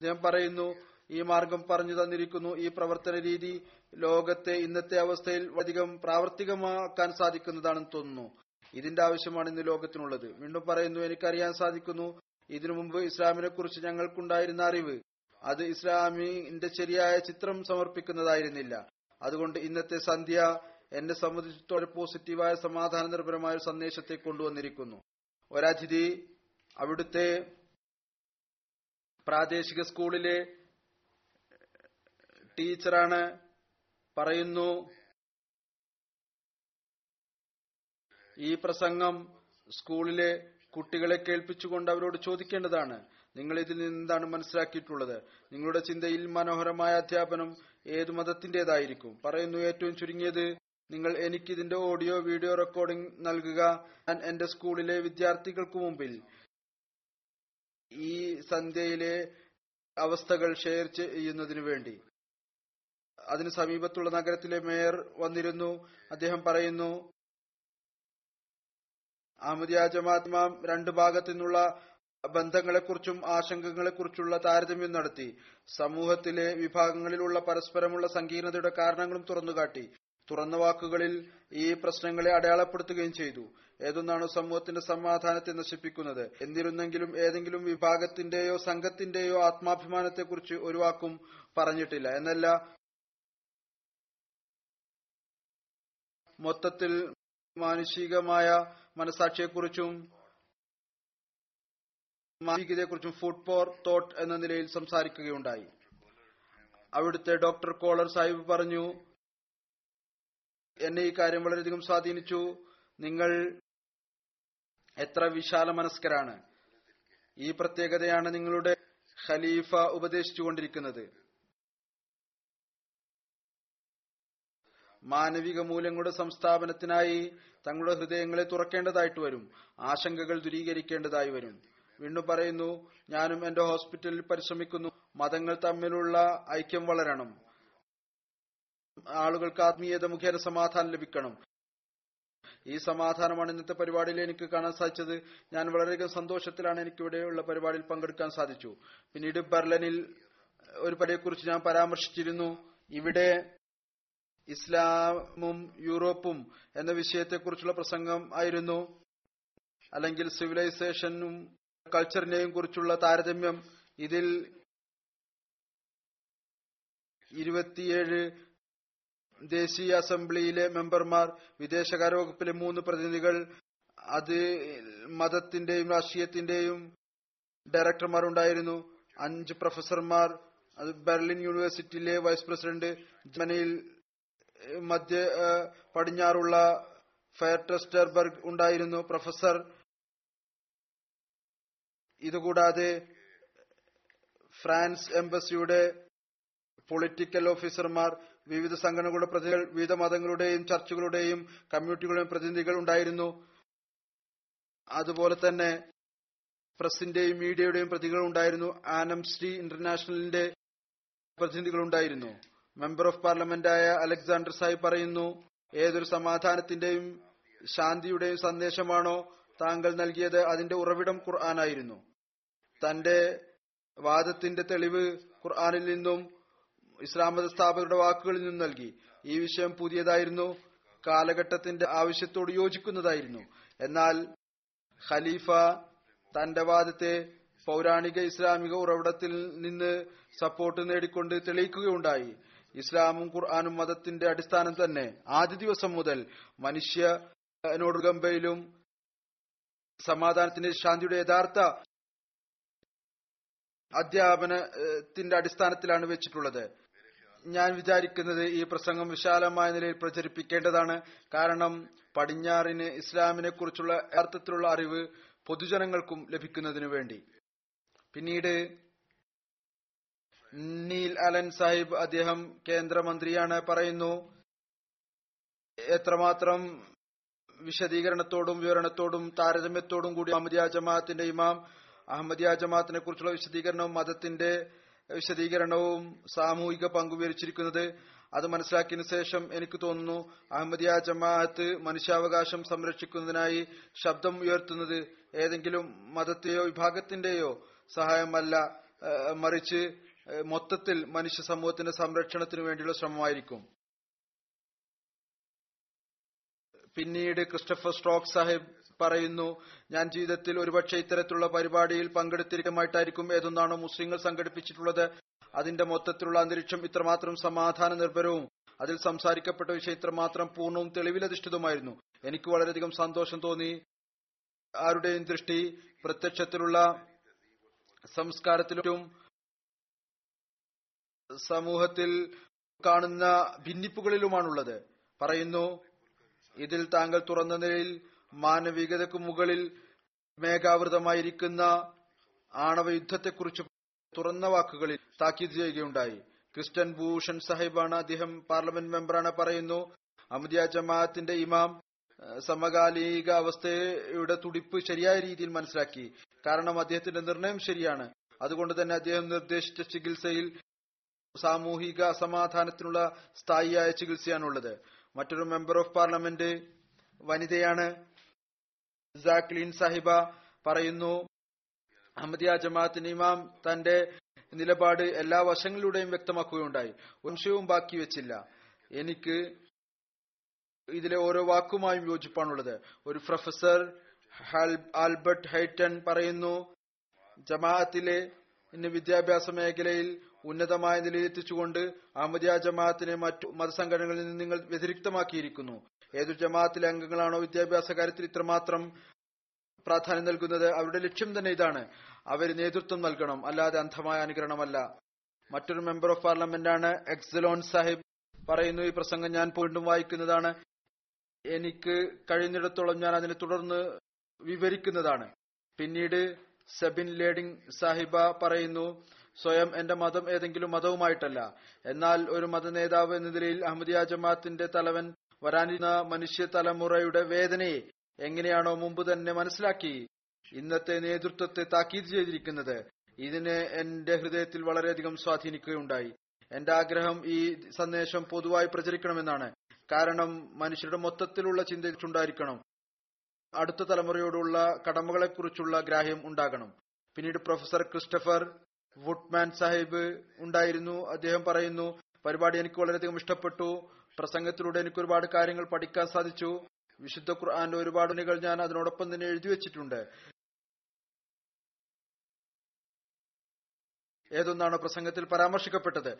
[SPEAKER 1] അദ്ദേഹം പറയുന്നു ഈ മാർഗം പറഞ്ഞു തന്നിരിക്കുന്നു. ഈ പ്രവർത്തന രീതി ലോകത്തെ ഇന്നത്തെ അവസ്ഥയിൽ അധികം പ്രാവർത്തികമാക്കാൻ സാധിക്കുന്നതാണെന്ന് തോന്നുന്നു. ഇതിന്റെ ആവശ്യമാണ് ഇന്ന് ലോകത്തിനുള്ളത്. വീണ്ടും പറയുന്നു എനിക്കറിയാൻ സാധിക്കുന്നു ഇതിനു മുമ്പ് ഇസ്ലാമിനെ കുറിച്ച് ഞങ്ങൾക്കുണ്ടായിരുന്ന അറിവ്. അത് ഇസ്ലാമിന്റെ ശരിയായ ചിത്രം സമർപ്പിക്കുന്നതായിരുന്നില്ല. അതുകൊണ്ട് ഇന്നത്തെ സന്ധ്യ എന്നെ സംബന്ധിച്ചിടത്തോളം പോസിറ്റീവായ സമാധാന നിർഭരമായ സന്ദേശത്തെ കൊണ്ടുവന്നിരിക്കുന്നു. ഒരതിഥി അവിടുത്തെ പ്രാദേശിക സ്കൂളിലെ ടീച്ചറാണ് പറയുന്നു ഈ പ്രസംഗം സ്കൂളിലെ കുട്ടികളെ കേൾപ്പിച്ചുകൊണ്ട് അവരോട് ചോദിക്കേണ്ടതാണ്. നിങ്ങൾ ഇതിൽ നിന്ന് എന്താണ് മനസ്സിലാക്കിയിട്ടുള്ളത്? നിങ്ങളുടെ ചിന്തയിൽ മനോഹരമായ അധ്യാപനം ഏതു മതത്തിന്റേതായിരിക്കും പറയുന്നു ഏറ്റവും ചുരുങ്ങിയത് നിങ്ങൾ എനിക്ക് ഇതിന്റെ ഓഡിയോ വീഡിയോ റെക്കോർഡിംഗ് നൽകുക ഞാൻ എന്റെ സ്കൂളിലെ വിദ്യാർത്ഥികൾക്ക് മുമ്പിൽ. ഈ സന്ധ്യയിലെ അവസ്ഥകൾ ഷെയർ ചെയ്യുന്നതിനു വേണ്ടി. അതിന് സമീപത്തുള്ള നഗരത്തിലെ മേയർ വന്നിരുന്നു. അദ്ദേഹം പറയുന്നു അഹമ്മദിയ ജമാഅത്ത് രണ്ട് ഭാഗത്തു നിന്നുള്ള ബന്ധങ്ങളെക്കുറിച്ചും ആശങ്കകളെക്കുറിച്ചുള്ള താരതമ്യം നടത്തി. സമൂഹത്തിലെ വിഭാഗങ്ങളിലുള്ള പരസ്പരമുള്ള സങ്കീർണതയുടെ കാരണങ്ങളും തുറന്നുകാട്ടി. തുറന്ന വാക്കുകളിൽ ഈ പ്രശ്നങ്ങളെ അടയാളപ്പെടുത്തുകയും ചെയ്തു. ഏതൊന്നാണോ സമൂഹത്തിന്റെ സമാധാനത്തെ നശിപ്പിക്കുന്നത്. എന്നിരുന്നെങ്കിലും ഏതെങ്കിലും വിഭാഗത്തിന്റെയോ സംഘത്തിന്റെയോ ആത്മാഭിമാനത്തെക്കുറിച്ച് ഒരു വാക്കും പറഞ്ഞിട്ടില്ല. എന്നല്ല മൊത്തത്തിൽ മാനുഷികമായ മനസാക്ഷിയെക്കുറിച്ചും മാനവികതയെക്കുറിച്ചും ഫുഡ് ഫോർ തോട്ട് എന്ന നിലയിൽ സംസാരിക്കുകയുണ്ടായി. അവിടുത്തെ ഡോക്ടർ കോളർ സാഹിബ് പറഞ്ഞു എന്നെ ഈ കാര്യം വളരെയധികം സ്വാധീനിച്ചു. നിങ്ങൾ എത്ര വിശാല മനസ്കരാണ്. ഈ പ്രത്യേകതയാണ് നിങ്ങളുടെ ഖലീഫ ഉപദേശിച്ചുകൊണ്ടിരിക്കുന്നത്. മാനവിക മൂല്യങ്ങളുടെ സംസ്ഥാപനത്തിനായി തങ്ങളുടെ ഹൃദയങ്ങളെ തുറക്കേണ്ടതായിട്ട് വരും. ആശങ്കകൾ ദൂരീകരിക്കേണ്ടതായി വരും. വീണ്ടും പറയുന്നു ഞാനും എന്റെ ഹോസ്പിറ്റലിൽ പരിശ്രമിക്കുന്നു. മതങ്ങൾ തമ്മിലുള്ള ഐക്യം വളരണം. ആളുകൾക്ക് ആത്മീയത മുഖേന സമാധാനം ലഭിക്കണം. ഈ സമാധാനമാണ് ഇന്നത്തെ പരിപാടിയിൽ എനിക്ക് കാണാൻ സാധിച്ചത്. ഞാൻ വളരെയധികം സന്തോഷത്തിലാണ് എനിക്ക് ഇവിടെയുള്ള പരിപാടിയിൽ പങ്കെടുക്കാൻ സാധിച്ചു. പിന്നീട് ബെർലനിൽ ഒരു പരിയെക്കുറിച്ച് ഞാൻ പരാമർശിച്ചിരുന്നു. ഇവിടെ ഇസ്ലാമും യൂറോപ്പും എന്ന വിഷയത്തെക്കുറിച്ചുള്ള പ്രസംഗം ആയിരുന്നു. അല്ലെങ്കിൽ സിവിലൈസേഷനും കൾച്ചറിനെയും കുറിച്ചുള്ള താരതമ്യം ഇതിൽ ഇരുപത്തിയേഴ് ദേശീയ അസംബ്ലിയിലെ മെമ്പർമാർ വിദേശകാര്യ വകുപ്പിലെ മൂന്ന് പ്രതിനിധികൾ അത് മതത്തിന്റെയും രാഷ്ട്രീയത്തിന്റെയും ഡയറക്ടർമാർ ഉണ്ടായിരുന്നു അഞ്ച് പ്രൊഫസർമാർ അത് ബെർലിൻ യൂണിവേഴ്സിറ്റിയിലെ വൈസ് പ്രസിഡന്റ് ജർമ്മനിയിൽ മധ്യ പടിഞ്ഞാറുള്ള ഫെയർട്രസ്റ്റർബർഗ് ഉണ്ടായിരുന്നു. പ്രൊഫസർ ഇതുകൂടാതെ ഫ്രാൻസ് എംബസിയുടെ പൊളിറ്റിക്കൽ ഓഫീസർമാർ വിവിധ സംഘടനകളുടെ പ്രതിനിധികൾ വിവിധ മതങ്ങളുടെയും ചർച്ചുകളുടെയും കമ്മ്യൂണിറ്റികളുടെയും പ്രതിനിധികൾ ഉണ്ടായിരുന്നു. അതുപോലെ തന്നെ പ്രസിന്റെയും മീഡിയയുടെയും പ്രതിനിധികൾ ഉണ്ടായിരുന്നു. ആനംസ്റ്റി ഇന്റർനാഷണലിന്റെ പ്രതിനിധികൾ ഉണ്ടായിരുന്നു. മെമ്പർ ഓഫ് പാർലമെന്റായ അലക്സാണ്ടർ സായി പറയുന്നു ഏതൊരു സമാധാനത്തിന്റെയും ശാന്തിയുടെയും സന്ദേശമാണോ താങ്കൾ നൽകിയത് അതിന്റെ ഉറവിടം ഖുർആനായിരുന്നു. തന്റെ വാദത്തിന്റെ തെളിവ് ഖുർആനിൽ നിന്നും ഇസ്ലാം മത സ്ഥാപകരുടെ വാക്കുകളിൽ നിന്നും നൽകി. ഈ വിഷയം പുതിയതായിരുന്നു കാലഘട്ടത്തിന്റെ ആവശ്യത്തോട് യോജിക്കുന്നതായിരുന്നു. എന്നാൽ ഖലീഫ തന്റെ വാദത്തെ പൗരാണിക ഇസ്ലാമിക ഉറവിടത്തിൽ നിന്ന് സപ്പോർട്ട് നേടിക്കൊണ്ട് തെളിയിക്കുകയുണ്ടായി. ഇസ്ലാമും ഖുർആാനും മതത്തിന്റെ അടിസ്ഥാനം തന്നെ ആദ്യ ദിവസം മുതൽ മനുഷ്യനോട് ഗംഭയിലും സമാധാനത്തിന്റെ ശാന്തിയുടെ യഥാർത്ഥ അധ്യാപനത്തിന്റെ അടിസ്ഥാനത്തിലാണ് വെച്ചിട്ടുള്ളത്. ഞാൻ വിചാരിക്കുന്നത് ഈ പ്രസംഗം വിശാലമായ നിലയിൽ പ്രചരിപ്പിക്കേണ്ടതാണ്. കാരണം പടിഞ്ഞാറിന് ഇസ്ലാമിനെ കുറിച്ചുള്ള അർത്ഥത്തിലുള്ള അറിവ് പൊതുജനങ്ങൾക്കും ലഭിക്കുന്നതിനു വേണ്ടി. പിന്നീട് നീൽ അലൻ സാഹിബ് അദ്ദേഹം കേന്ദ്രമന്ത്രിയാണ് പറയുന്നു. എത്രമാത്രം വിശദീകരണത്തോടും വിവരണത്തോടും താരതമ്യത്തോടും കൂടി അഹമ്മദിയ ജമാഅത്തിന്റെ ഇമാം അഹമ്മദിയ ജമാഅത്തിനെ കുറിച്ചുള്ള വിശദീകരണവും മതത്തിന്റെ വിശദീകരണവും സാമൂഹിക പങ്കുവരിച്ചിരിക്കുന്നത് അത് മനസ്സിലാക്കിയതിനു ശേഷം എനിക്ക് തോന്നുന്നു അഹമ്മദിയ ജമാഅത്ത് മനുഷ്യാവകാശം സംരക്ഷിക്കുന്നതിനായി ശബ്ദം ഉയർത്തുന്നത് ഏതെങ്കിലും മതത്തെയോ വിഭാഗത്തിന്റെയോ സഹായമല്ല. മറിച്ച് മൊത്തത്തിൽ മനുഷ്യ സമൂഹത്തിന്റെ സംരക്ഷണത്തിനു വേണ്ടിയുള്ള ശ്രമമായിരിക്കും. പിന്നീട് ക്രിസ്റ്റഫർ സ്ട്രോക്ക് സാഹിബ് പറയുന്നു ഞാൻ ജീവിതത്തിൽ ഒരുപക്ഷെ ഇത്തരത്തിലുള്ള പരിപാടിയിൽ പങ്കെടുത്തിരിക്കുമായിട്ടായിരിക്കും ഏതൊന്നാണോ മുസ്ലിങ്ങൾ സംഘടിപ്പിച്ചിട്ടുള്ളത്. അതിന്റെ മൊത്തത്തിലുള്ള അന്തരീക്ഷം ഇത്രമാത്രം സമാധാന നിർഭരവും അതിൽ സംസാരിക്കപ്പെട്ട വിഷയം ഇത്രമാത്രം പൂർണവും തെളിവിലധിഷ്ഠിതമായിരുന്നു എനിക്ക് വളരെയധികം സന്തോഷം തോന്നി. ആരുടെയും ദൃഷ്ടി പ്രത്യക്ഷത്തിലുള്ള സംസ്കാരത്തിലും സമൂഹത്തിൽ കാണുന്ന ഭിന്നിപ്പുകളിലുമാണുള്ളത്. പറയുന്നു ഇതിൽ താങ്കൾ തുറന്ന നിലയിൽ മാനവികതയ്ക്ക് മുകളിൽ മേഘാവൃതമായിരിക്കുന്ന ആണവ യുദ്ധത്തെക്കുറിച്ച് തുറന്ന വാക്കുകളിൽ താക്കീത് ചെയ്യുകയുണ്ടായി. ക്രിസ്റ്റൻ ഭൂഷൺ സാഹിബാണ് അദ്ദേഹം പാർലമെന്റ് മെമ്പറാണ് പറയുന്നു അമിതിയ ജമാഅത്തിന്റെ ഇമാം സമകാലിക അവസ്ഥയുടെ തുടിപ്പ് ശരിയായ രീതിയിൽ മനസ്സിലാക്കി. കാരണം അദ്ദേഹത്തിന്റെ നിർണയം ശരിയാണ്. അതുകൊണ്ട് തന്നെ അദ്ദേഹം നിർദ്ദേശിച്ച ചികിത്സയിൽ സാമൂഹിക അസമാധാനത്തിനുള്ള സ്ഥായിയായ ചികിത്സയാണുള്ളത്. മറ്റൊരു മെമ്പർ ഓഫ് പാർലമെന്റ് വനിതയാണ് ജാക്ലിൻ സാഹിബ പറയുന്നു അഹമ്മദിയ ജമാഅത്തിന് ഇമാം തന്റെ നിലപാട് എല്ലാ വശങ്ങളിലൂടെയും വ്യക്തമാക്കുകയുണ്ടായി. വംശവും ബാക്കി വെച്ചില്ല. എനിക്ക് ഇതിലെ ഓരോ വാക്കുമായും യോജിപ്പാണുള്ളത്. ഒരു പ്രൊഫസർ ആൽബർട്ട് ഹൈറ്റൺ പറയുന്നു ജമാഅത്തിലെ ഇന്ന് വിദ്യാഭ്യാസ മേഖലയിൽ ഉന്നതമായ നിലയിലെത്തിച്ചുകൊണ്ട് അഹമ്മദിയ ജമാഅത്തിനെ മറ്റു മതസംഘടനകളിൽ നിന്ന് നിങ്ങൾ വ്യതിരിക്തമാക്കിയിരിക്കുന്നു. ഏതൊരു ജമാഅത്തിലെ അംഗങ്ങളാണോ വിദ്യാഭ്യാസ കാര്യത്തിൽ ഇത്രമാത്രം പ്രാധാന്യം നൽകുന്നത് അവരുടെ ലക്ഷ്യം തന്നെ ഇതാണ്. അവർ നേതൃത്വം നൽകണം. അല്ലാതെ അന്ധമായ അനുകരണമല്ല. മറ്റൊരു മെമ്പർ ഓഫ് പാർലമെന്റാണ് എക്സലോൺ സാഹിബ്. പറയുന്നു ഈ പ്രസംഗം ഞാൻ വീണ്ടും വായിക്കുന്നതാണ്. എനിക്ക് കഴിയുന്നിടത്തോളം ഞാൻ അതിനെ തുടർന്ന് വിവരിക്കുന്നതാണ്. പിന്നീട് സബിൻ ലേഡിംഗ് സാഹിബ പറയുന്നു സ്വയം എന്റെ മതം ഏതെങ്കിലും മതവുമായിട്ടല്ല. എന്നാൽ ഒരു മത നേതാവ് എന്ന നിലയിൽ അഹമ്മദിയ ജമാഅത്തിന്റെ തലവൻ വരാനിരുന്ന മനുഷ്യ തലമുറയുടെ വേദനയെ എങ്ങനെയാണോ മുമ്പ് തന്നെ മനസ്സിലാക്കി ഇന്നത്തെ നേതൃത്വത്തെ താക്കീത് ചെയ്തിരിക്കുന്നത്. ഇതിന് എന്റെ ഹൃദയത്തിൽ വളരെയധികം സ്വാധീനിക്കുകയുണ്ടായി. എന്റെ ആഗ്രഹം ഈ സന്ദേശം പൊതുവായി പ്രചരിക്കണമെന്നാണ്. കാരണം മനുഷ്യരുടെ മൊത്തത്തിലുള്ള ചിന്തയുണ്ടായിരിക്കണം അടുത്ത തലമുറയോടുള്ള കടമകളെക്കുറിച്ചുള്ള ഗ്രാഹ്യം ഉണ്ടാകണം. പിന്നീട് പ്രൊഫസർ ക്രിസ്റ്റഫർ വുഡ്മാൻ സാഹിബ് ഉണ്ടായിരുന്നു. അദ്ദേഹം പറയുന്നു പരിപാടി എനിക്ക് വളരെയധികം ഇഷ്ടപ്പെട്ടു. പ്രസംഗത്തിലൂടെ എനിക്ക് ഒരുപാട് കാര്യങ്ങൾ പഠിക്കാൻ സാധിച്ചു. വിശുദ്ധ ഖുർആാന്റെ ഒരുപാട് ഉണികൾ ഞാൻ അതിനോടൊപ്പം തന്നെ എഴുതി വെച്ചിട്ടുണ്ട്. ഏതൊന്നാണ് പ്രസംഗത്തിൽ പരാമർശിക്കപ്പെട്ടത്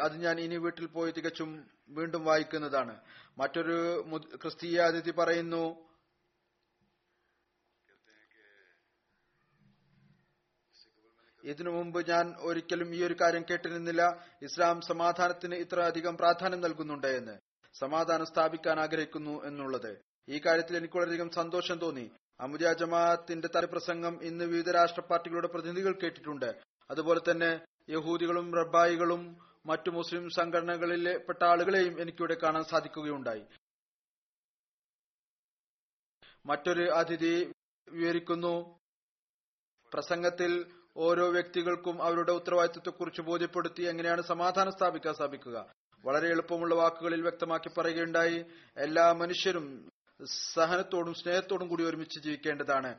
[SPEAKER 1] അത് ഞാൻ ഇനി വീട്ടിൽ പോയി തികച്ചും വീണ്ടും വായിക്കുന്നതാണ്. മറ്റൊരു ക്രിസ്തീയ അതിഥി പറയുന്നു ഇതിനു മുമ്പ് ഞാൻ ഒരിക്കലും ഈ ഒരു കാര്യം കേട്ടിരുന്നില്ല. ഇസ്ലാം സമാധാനത്തിന് ഇത്ര അധികം പ്രാധാന്യം നൽകുന്നുണ്ട് എന്ന്. സമാധാനം സ്ഥാപിക്കാൻ ആഗ്രഹിക്കുന്നു എന്നുള്ളത്. ഈ കാര്യത്തിൽ എനിക്ക് വളരെയധികം സന്തോഷം തോന്നി. അമുദിയ ജമാഅത്തിന്റെ തലപ്രസംഗം ഇന്ന് വിവിധ രാഷ്ട്ര പാർട്ടികളുടെ പ്രതിനിധികൾ കേട്ടിട്ടുണ്ട്. അതുപോലെ തന്നെ യഹൂദികളും റബ്ബായികളും മറ്റു മുസ്ലിം സംഘടനകളിലെ പെട്ട ആളുകളെയും എനിക്കിവിടെ കാണാൻ സാധിക്കുകയുണ്ടായി. മറ്റൊരു അതിഥി വിവരിക്കുന്നു. പ്രസംഗത്തിൽ ഓരോ വ്യക്തികൾക്കും അവരുടെ ഉത്തരവാദിത്വത്തെക്കുറിച്ച് ബോധ്യപ്പെടുത്തി എങ്ങനെയാണ് സമാധാനം സ്ഥാപിക്കാൻ സാധിക്കുക. വളരെ എളുപ്പമുള്ള വാക്കുകളിൽ വ്യക്തമാക്കി പറയുകയുണ്ടായി. എല്ലാ മനുഷ്യരും സഹനത്തോടും സ്നേഹത്തോടും കൂടി ഒരുമിച്ച് ജീവിക്കേണ്ടതാണ്.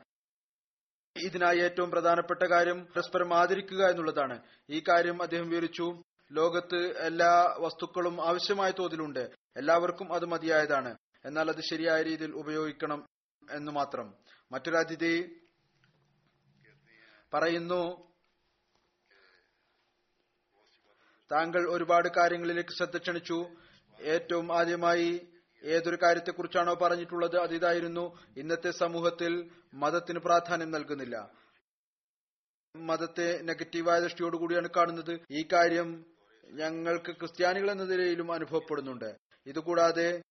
[SPEAKER 1] ഇതിനായി ഏറ്റവും പ്രധാനപ്പെട്ട കാര്യം പരസ്പരം ആദരിക്കുക എന്നുള്ളതാണ്. ഈ കാര്യം അദ്ദേഹം വിവരിച്ചു. ലോകത്ത് എല്ലാ വസ്തുക്കളും ആവശ്യമായ തോതിലുണ്ട്. എല്ലാവർക്കും അത് മതിയായതാണ്. എന്നാൽ അത് ശരിയായ രീതിയിൽ ഉപയോഗിക്കണം എന്ന് മാത്രം. മറ്റൊരു അതിഥി പറയുന്നു താങ്കൾ ഒരുപാട് കാര്യങ്ങളിലേക്ക് ശ്രദ്ധ ക്ഷണിച്ചു. ഏറ്റവും ആദ്യമായി ഏതൊരു കാര്യത്തെക്കുറിച്ചാണോ പറഞ്ഞിട്ടുള്ളത് അതിതായിരുന്നു ഇന്നത്തെ സമൂഹത്തിൽ മതത്തിന് പ്രാധാന്യം നൽകുന്നില്ല. മതത്തെ നെഗറ്റീവായ ദൃഷ്ടിയോടുകൂടിയാണ് കാണുന്നത്. ഈ കാര്യം ഞങ്ങൾക്ക് ക്രിസ്ത്യാനികൾ എന്ന നിലയിലും അനുഭവപ്പെടുന്നുണ്ട്. ഇതുകൂടാതെ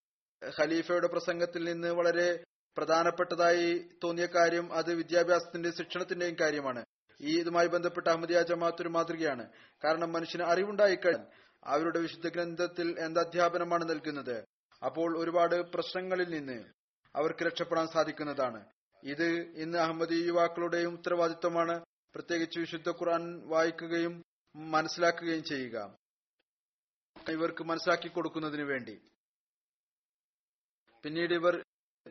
[SPEAKER 1] ഖലീഫയുടെ പ്രസംഗത്തിൽ നിന്ന് വളരെ പ്രധാനപ്പെട്ടതായി തോന്നിയ കാര്യം അത് വിദ്യാഭ്യാസത്തിന്റെ ശിക്ഷണത്തിന്റെയും കാര്യമാണ്. ഈ ഇതുമായി ബന്ധപ്പെട്ട അഹമ്മദിയ ജമാഅത്ത് ഒരു മാതൃകയാണ്. കാരണം മനുഷ്യന് അറിവുണ്ടായിക്കഴിഞ്ഞാൽ അവരുടെ വിശുദ്ധ ഗ്രന്ഥത്തിൽ എന്ത് അധ്യാപനമാണ് നൽകുന്നത്? അപ്പോൾ ഒരുപാട് പ്രശ്നങ്ങളിൽ നിന്ന് അവർക്ക് രക്ഷപ്പെടാൻ സാധിക്കുന്നതാണ്. ഇത് ഇന്ന് അഹമ്മദി യുവാക്കളുടെയും ഉത്തരവാദിത്വമാണ്. പ്രത്യേകിച്ച് വിശുദ്ധ ഖുർആൻ വായിക്കുകയും മനസ്സിലാക്കുകയും ചെയ്യുക. ഇവർക്ക് മനസ്സിലാക്കി കൊടുക്കുന്നതിന് വേണ്ടി. പിന്നീട് ഇവർ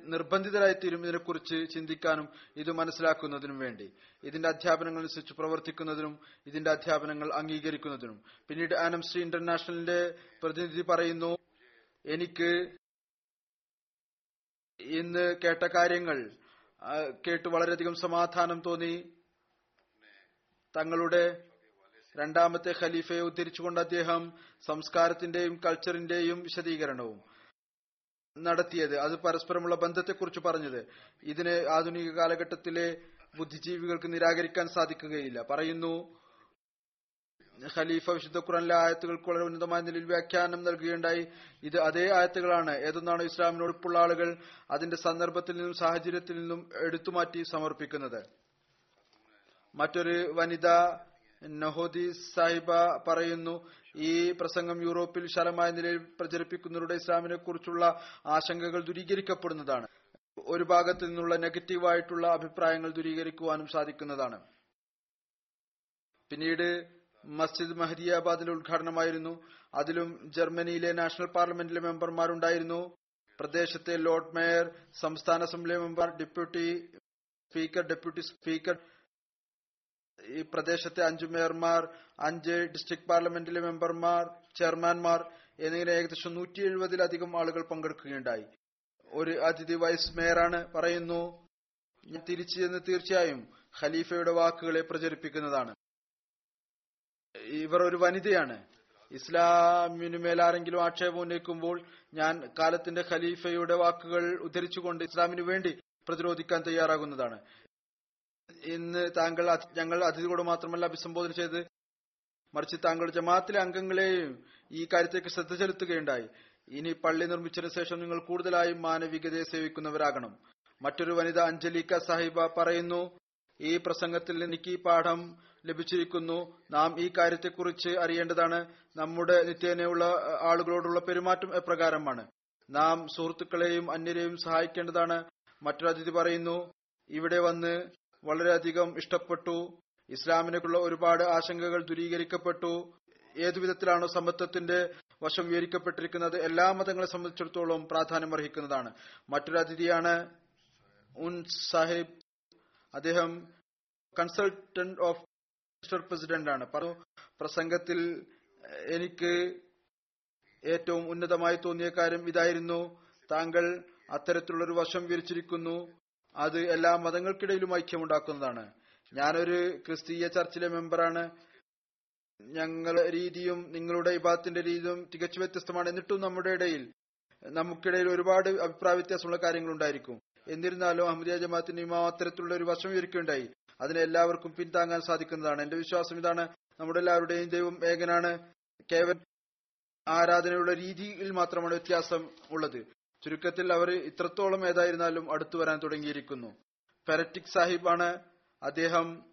[SPEAKER 1] നിർബന്ധിതരായിത്തീരും ഇതിനെക്കുറിച്ച് ചിന്തിക്കാനും ഇത് മനസ്സിലാക്കുന്നതിനും വേണ്ടി. ഇതിന്റെ അധ്യാപനങ്ങൾ അനുസരിച്ച് പ്രവർത്തിക്കുന്നതിനും ഇതിന്റെ അധ്യാപനങ്ങൾ അംഗീകരിക്കുന്നതിനും. പിന്നീട് ആനംസ്ട്രി ഇന്റർനാഷണലിന്റെ പ്രതിനിധി പറയുന്നു എനിക്ക് ഇന്ന് കേട്ട കാര്യങ്ങൾ കേട്ട് വളരെയധികം സമാധാനം തോന്നി. തങ്ങളുടെ രണ്ടാമത്തെ ഖലീഫയെ ഉദ്ധരിച്ചുകൊണ്ട് അദ്ദേഹം സംസ്കാരത്തിന്റെയും കൾച്ചറിന്റെയും വിശദീകരണവും നടത്തിയത്. അത് പരസ്പരമുള്ള ബന്ധത്തെക്കുറിച്ച് പറഞ്ഞത്. ഇതിനെ ആധുനിക കാലഘട്ടത്തിലെ ബുദ്ധിജീവികൾക്ക് നിരാകരിക്കാൻ സാധിക്കുകയില്ല. പറയുന്നു ഖലീഫ വിശുദ്ധ ഖുറാനിലെ ആയത്തുകൾക്ക് വളരെ ഉന്നതമായ നിലയിൽ വ്യാഖ്യാനം നൽകുകയുണ്ടായി. ഇത് അതേ ആയത്തുകളാണ്. ഏതൊന്നാണ് ഇസ്ലാമിനോടൊപ്പുള്ള ആളുകൾ അതിന്റെ സന്ദർഭത്തിൽ നിന്നും സാഹചര്യത്തിൽ നിന്നും എടുത്തുമാറ്റി സമർപ്പിക്കുന്നത്? മറ്റൊരു വനിത നഹോദി സാഹിബ പറയുന്നു ഈ പ്രസംഗം യൂറോപ്പിൽ വിശാലമായ നിലയിൽ പ്രചരിപ്പിക്കുന്നവരുടെ ഇസ്ലാമിനെ കുറിച്ചുള്ള ആശങ്കകൾ ദൂരീകരിക്കപ്പെടുന്നതാണ്. ഒരു ഭാഗത്തു നിന്നുള്ള നെഗറ്റീവായിട്ടുള്ള അഭിപ്രായങ്ങൾ ദൂരീകരിക്കുവാനും സാധിക്കുന്നതാണ്. പിന്നീട് മസ്ജിദ് മഹദിയാബാദിന്റെ ഉദ്ഘാടനമായിരുന്നു. അതിലും ജർമ്മനിയിലെ നാഷണൽ പാർലമെന്റിലെ മെമ്പർമാരുണ്ടായിരുന്നു. പ്രദേശത്തെ ലോർഡ് മേയർ സംസ്ഥാന assembly member deputy speaker deputy speaker ഈ പ്രദേശത്തെ അഞ്ചു മേയർമാർ അഞ്ച് ഡിസ്ട്രിക്ട് പാർലമെന്റിലെ മെമ്പർമാർ ചെയർമാൻമാർ എന്നിങ്ങനെ ഏകദേശം നൂറ്റി എഴുപതിലധികം ആളുകൾ പങ്കെടുക്കുകയുണ്ടായി. ഒരു അതിഥി വൈസ് മേയറാണ് പറയുന്നു ഞാൻ തിരിച്ചു ചെന്ന് തീർച്ചയായും ഖലീഫയുടെ വാക്കുകളെ പ്രചരിപ്പിക്കുന്നതാണ്. ഇവർ ഒരു വനിതയാണ്. ഇസ്ലാമിനു മേലാരെങ്കിലും ആക്ഷേപം ഉന്നയിക്കുമ്പോൾ ഞാൻ കാലത്തിന്റെ ഖലീഫയുടെ വാക്കുകൾ ഉദ്ധരിച്ചുകൊണ്ട് ഇസ്ലാമിനു വേണ്ടി പ്രതിരോധിക്കാൻ തയ്യാറാകുന്നതാണ്. ഇന്ന് താങ്കൾ ഞങ്ങൾ അതിഥികളോട് മാത്രമല്ല അഭിസംബോധന ചെയ്ത് മറിച്ച് താങ്കൾ ജമാഅത്തിലെ അംഗങ്ങളെയും ഈ കാര്യത്തേക്ക് ശ്രദ്ധ ചെലുത്തുകയുണ്ടായി. ഇനി പള്ളി നിർമ്മിച്ചതിനു ശേഷം നിങ്ങൾ കൂടുതലായും മാനവികതയെ സേവിക്കുന്നവരാകണം. മറ്റൊരു വനിത അഞ്ജലിക്ക സാഹിബ പറയുന്നു ഈ പ്രസംഗത്തിൽ എനിക്ക് ഈ പാഠം ലഭിച്ചിരിക്കുന്നു. നാം ഈ കാര്യത്തെക്കുറിച്ച് അറിയേണ്ടതാണ്. നമ്മുടെ നിത്യേനയുള്ള ആളുകളോടുള്ള പെരുമാറ്റം എപ്രകാരമാണ്. നാം സുഹൃത്തുക്കളെയും അന്യരെയും സഹായിക്കേണ്ടതാണ്. മറ്റൊരു അതിഥി പറയുന്നു ഇവിടെ വന്ന് വളരെയധികം ഇഷ്ടപ്പെട്ടു. ഇസ്ലാമിനെക്കുള്ള ഒരുപാട് ആശങ്കകൾ ദൂരീകരിക്കപ്പെട്ടു. ഏതു വിധത്തിലാണോ സമത്വത്തിന്റെ വശം വിവരിക്കപ്പെട്ടിരിക്കുന്നത് എല്ലാ മതങ്ങളെ സംബന്ധിച്ചിടത്തോളം പ്രാധാന്യം അർഹിക്കുന്നതാണ്. മറ്റൊരു അതിഥിയാണ് ഉൻ സാഹിബ്. അദ്ദേഹം കൺസൾട്ടന്റ് ഓഫ് മിസ്റ്റർ പ്രസിഡന്റ് ആണ്. പ്രസംഗത്തിൽ എനിക്ക് ഏറ്റവും ഉന്നതമായി തോന്നിയ കാര്യം ഇതായിരുന്നു. താങ്കൾ അത്തരത്തിലുള്ള ഒരു വശം വിവരിച്ചിരിക്കുന്നു അത് എല്ലാ മതങ്ങൾക്കിടയിലും ഐക്യമുണ്ടാക്കുന്നതാണ്. ഞാനൊരു ക്രിസ്തീയ ചർച്ചിലെ മെമ്പറാണ്. ഞങ്ങളുടെ രീതിയും നിങ്ങളുടെ വിഭാഗത്തിന്റെ രീതിയും തികച്ചു വ്യത്യസ്തമാണ്. എന്നിട്ടും നമ്മുടെ ഇടയിൽ നമുക്കിടയിൽ ഒരുപാട് അഭിപ്രായ വ്യത്യാസമുള്ള കാര്യങ്ങൾ ഉണ്ടായിരിക്കും എന്നിരുന്നാലും അഹമ്മദിയ ജമാഅത്തിന്റെ ഇമാം അത്തരത്തിലുള്ള ഒരു വശം ഒരുക്കുകയുണ്ടായി അതിനെ എല്ലാവർക്കും പിന്താങ്ങാൻ സാധിക്കുന്നതാണ്. എന്റെ വിശ്വാസം ഇതാണ്. നമ്മുടെ എല്ലാവരുടെയും ദൈവം ഏകനാണ്. കേവൽ ആരാധനയുള്ള രീതിയിൽ മാത്രമാണ് വ്യത്യാസം ഉള്ളത്. ചുരുക്കത്തിൽ അവർ ഇത്രത്തോളം ഏതായിരുന്നാലും അടുത്തു വരാൻ തുടങ്ങിയിരിക്കുന്നു. ഫെററ്റിക് സാഹിബാണ് അദ്ദേഹം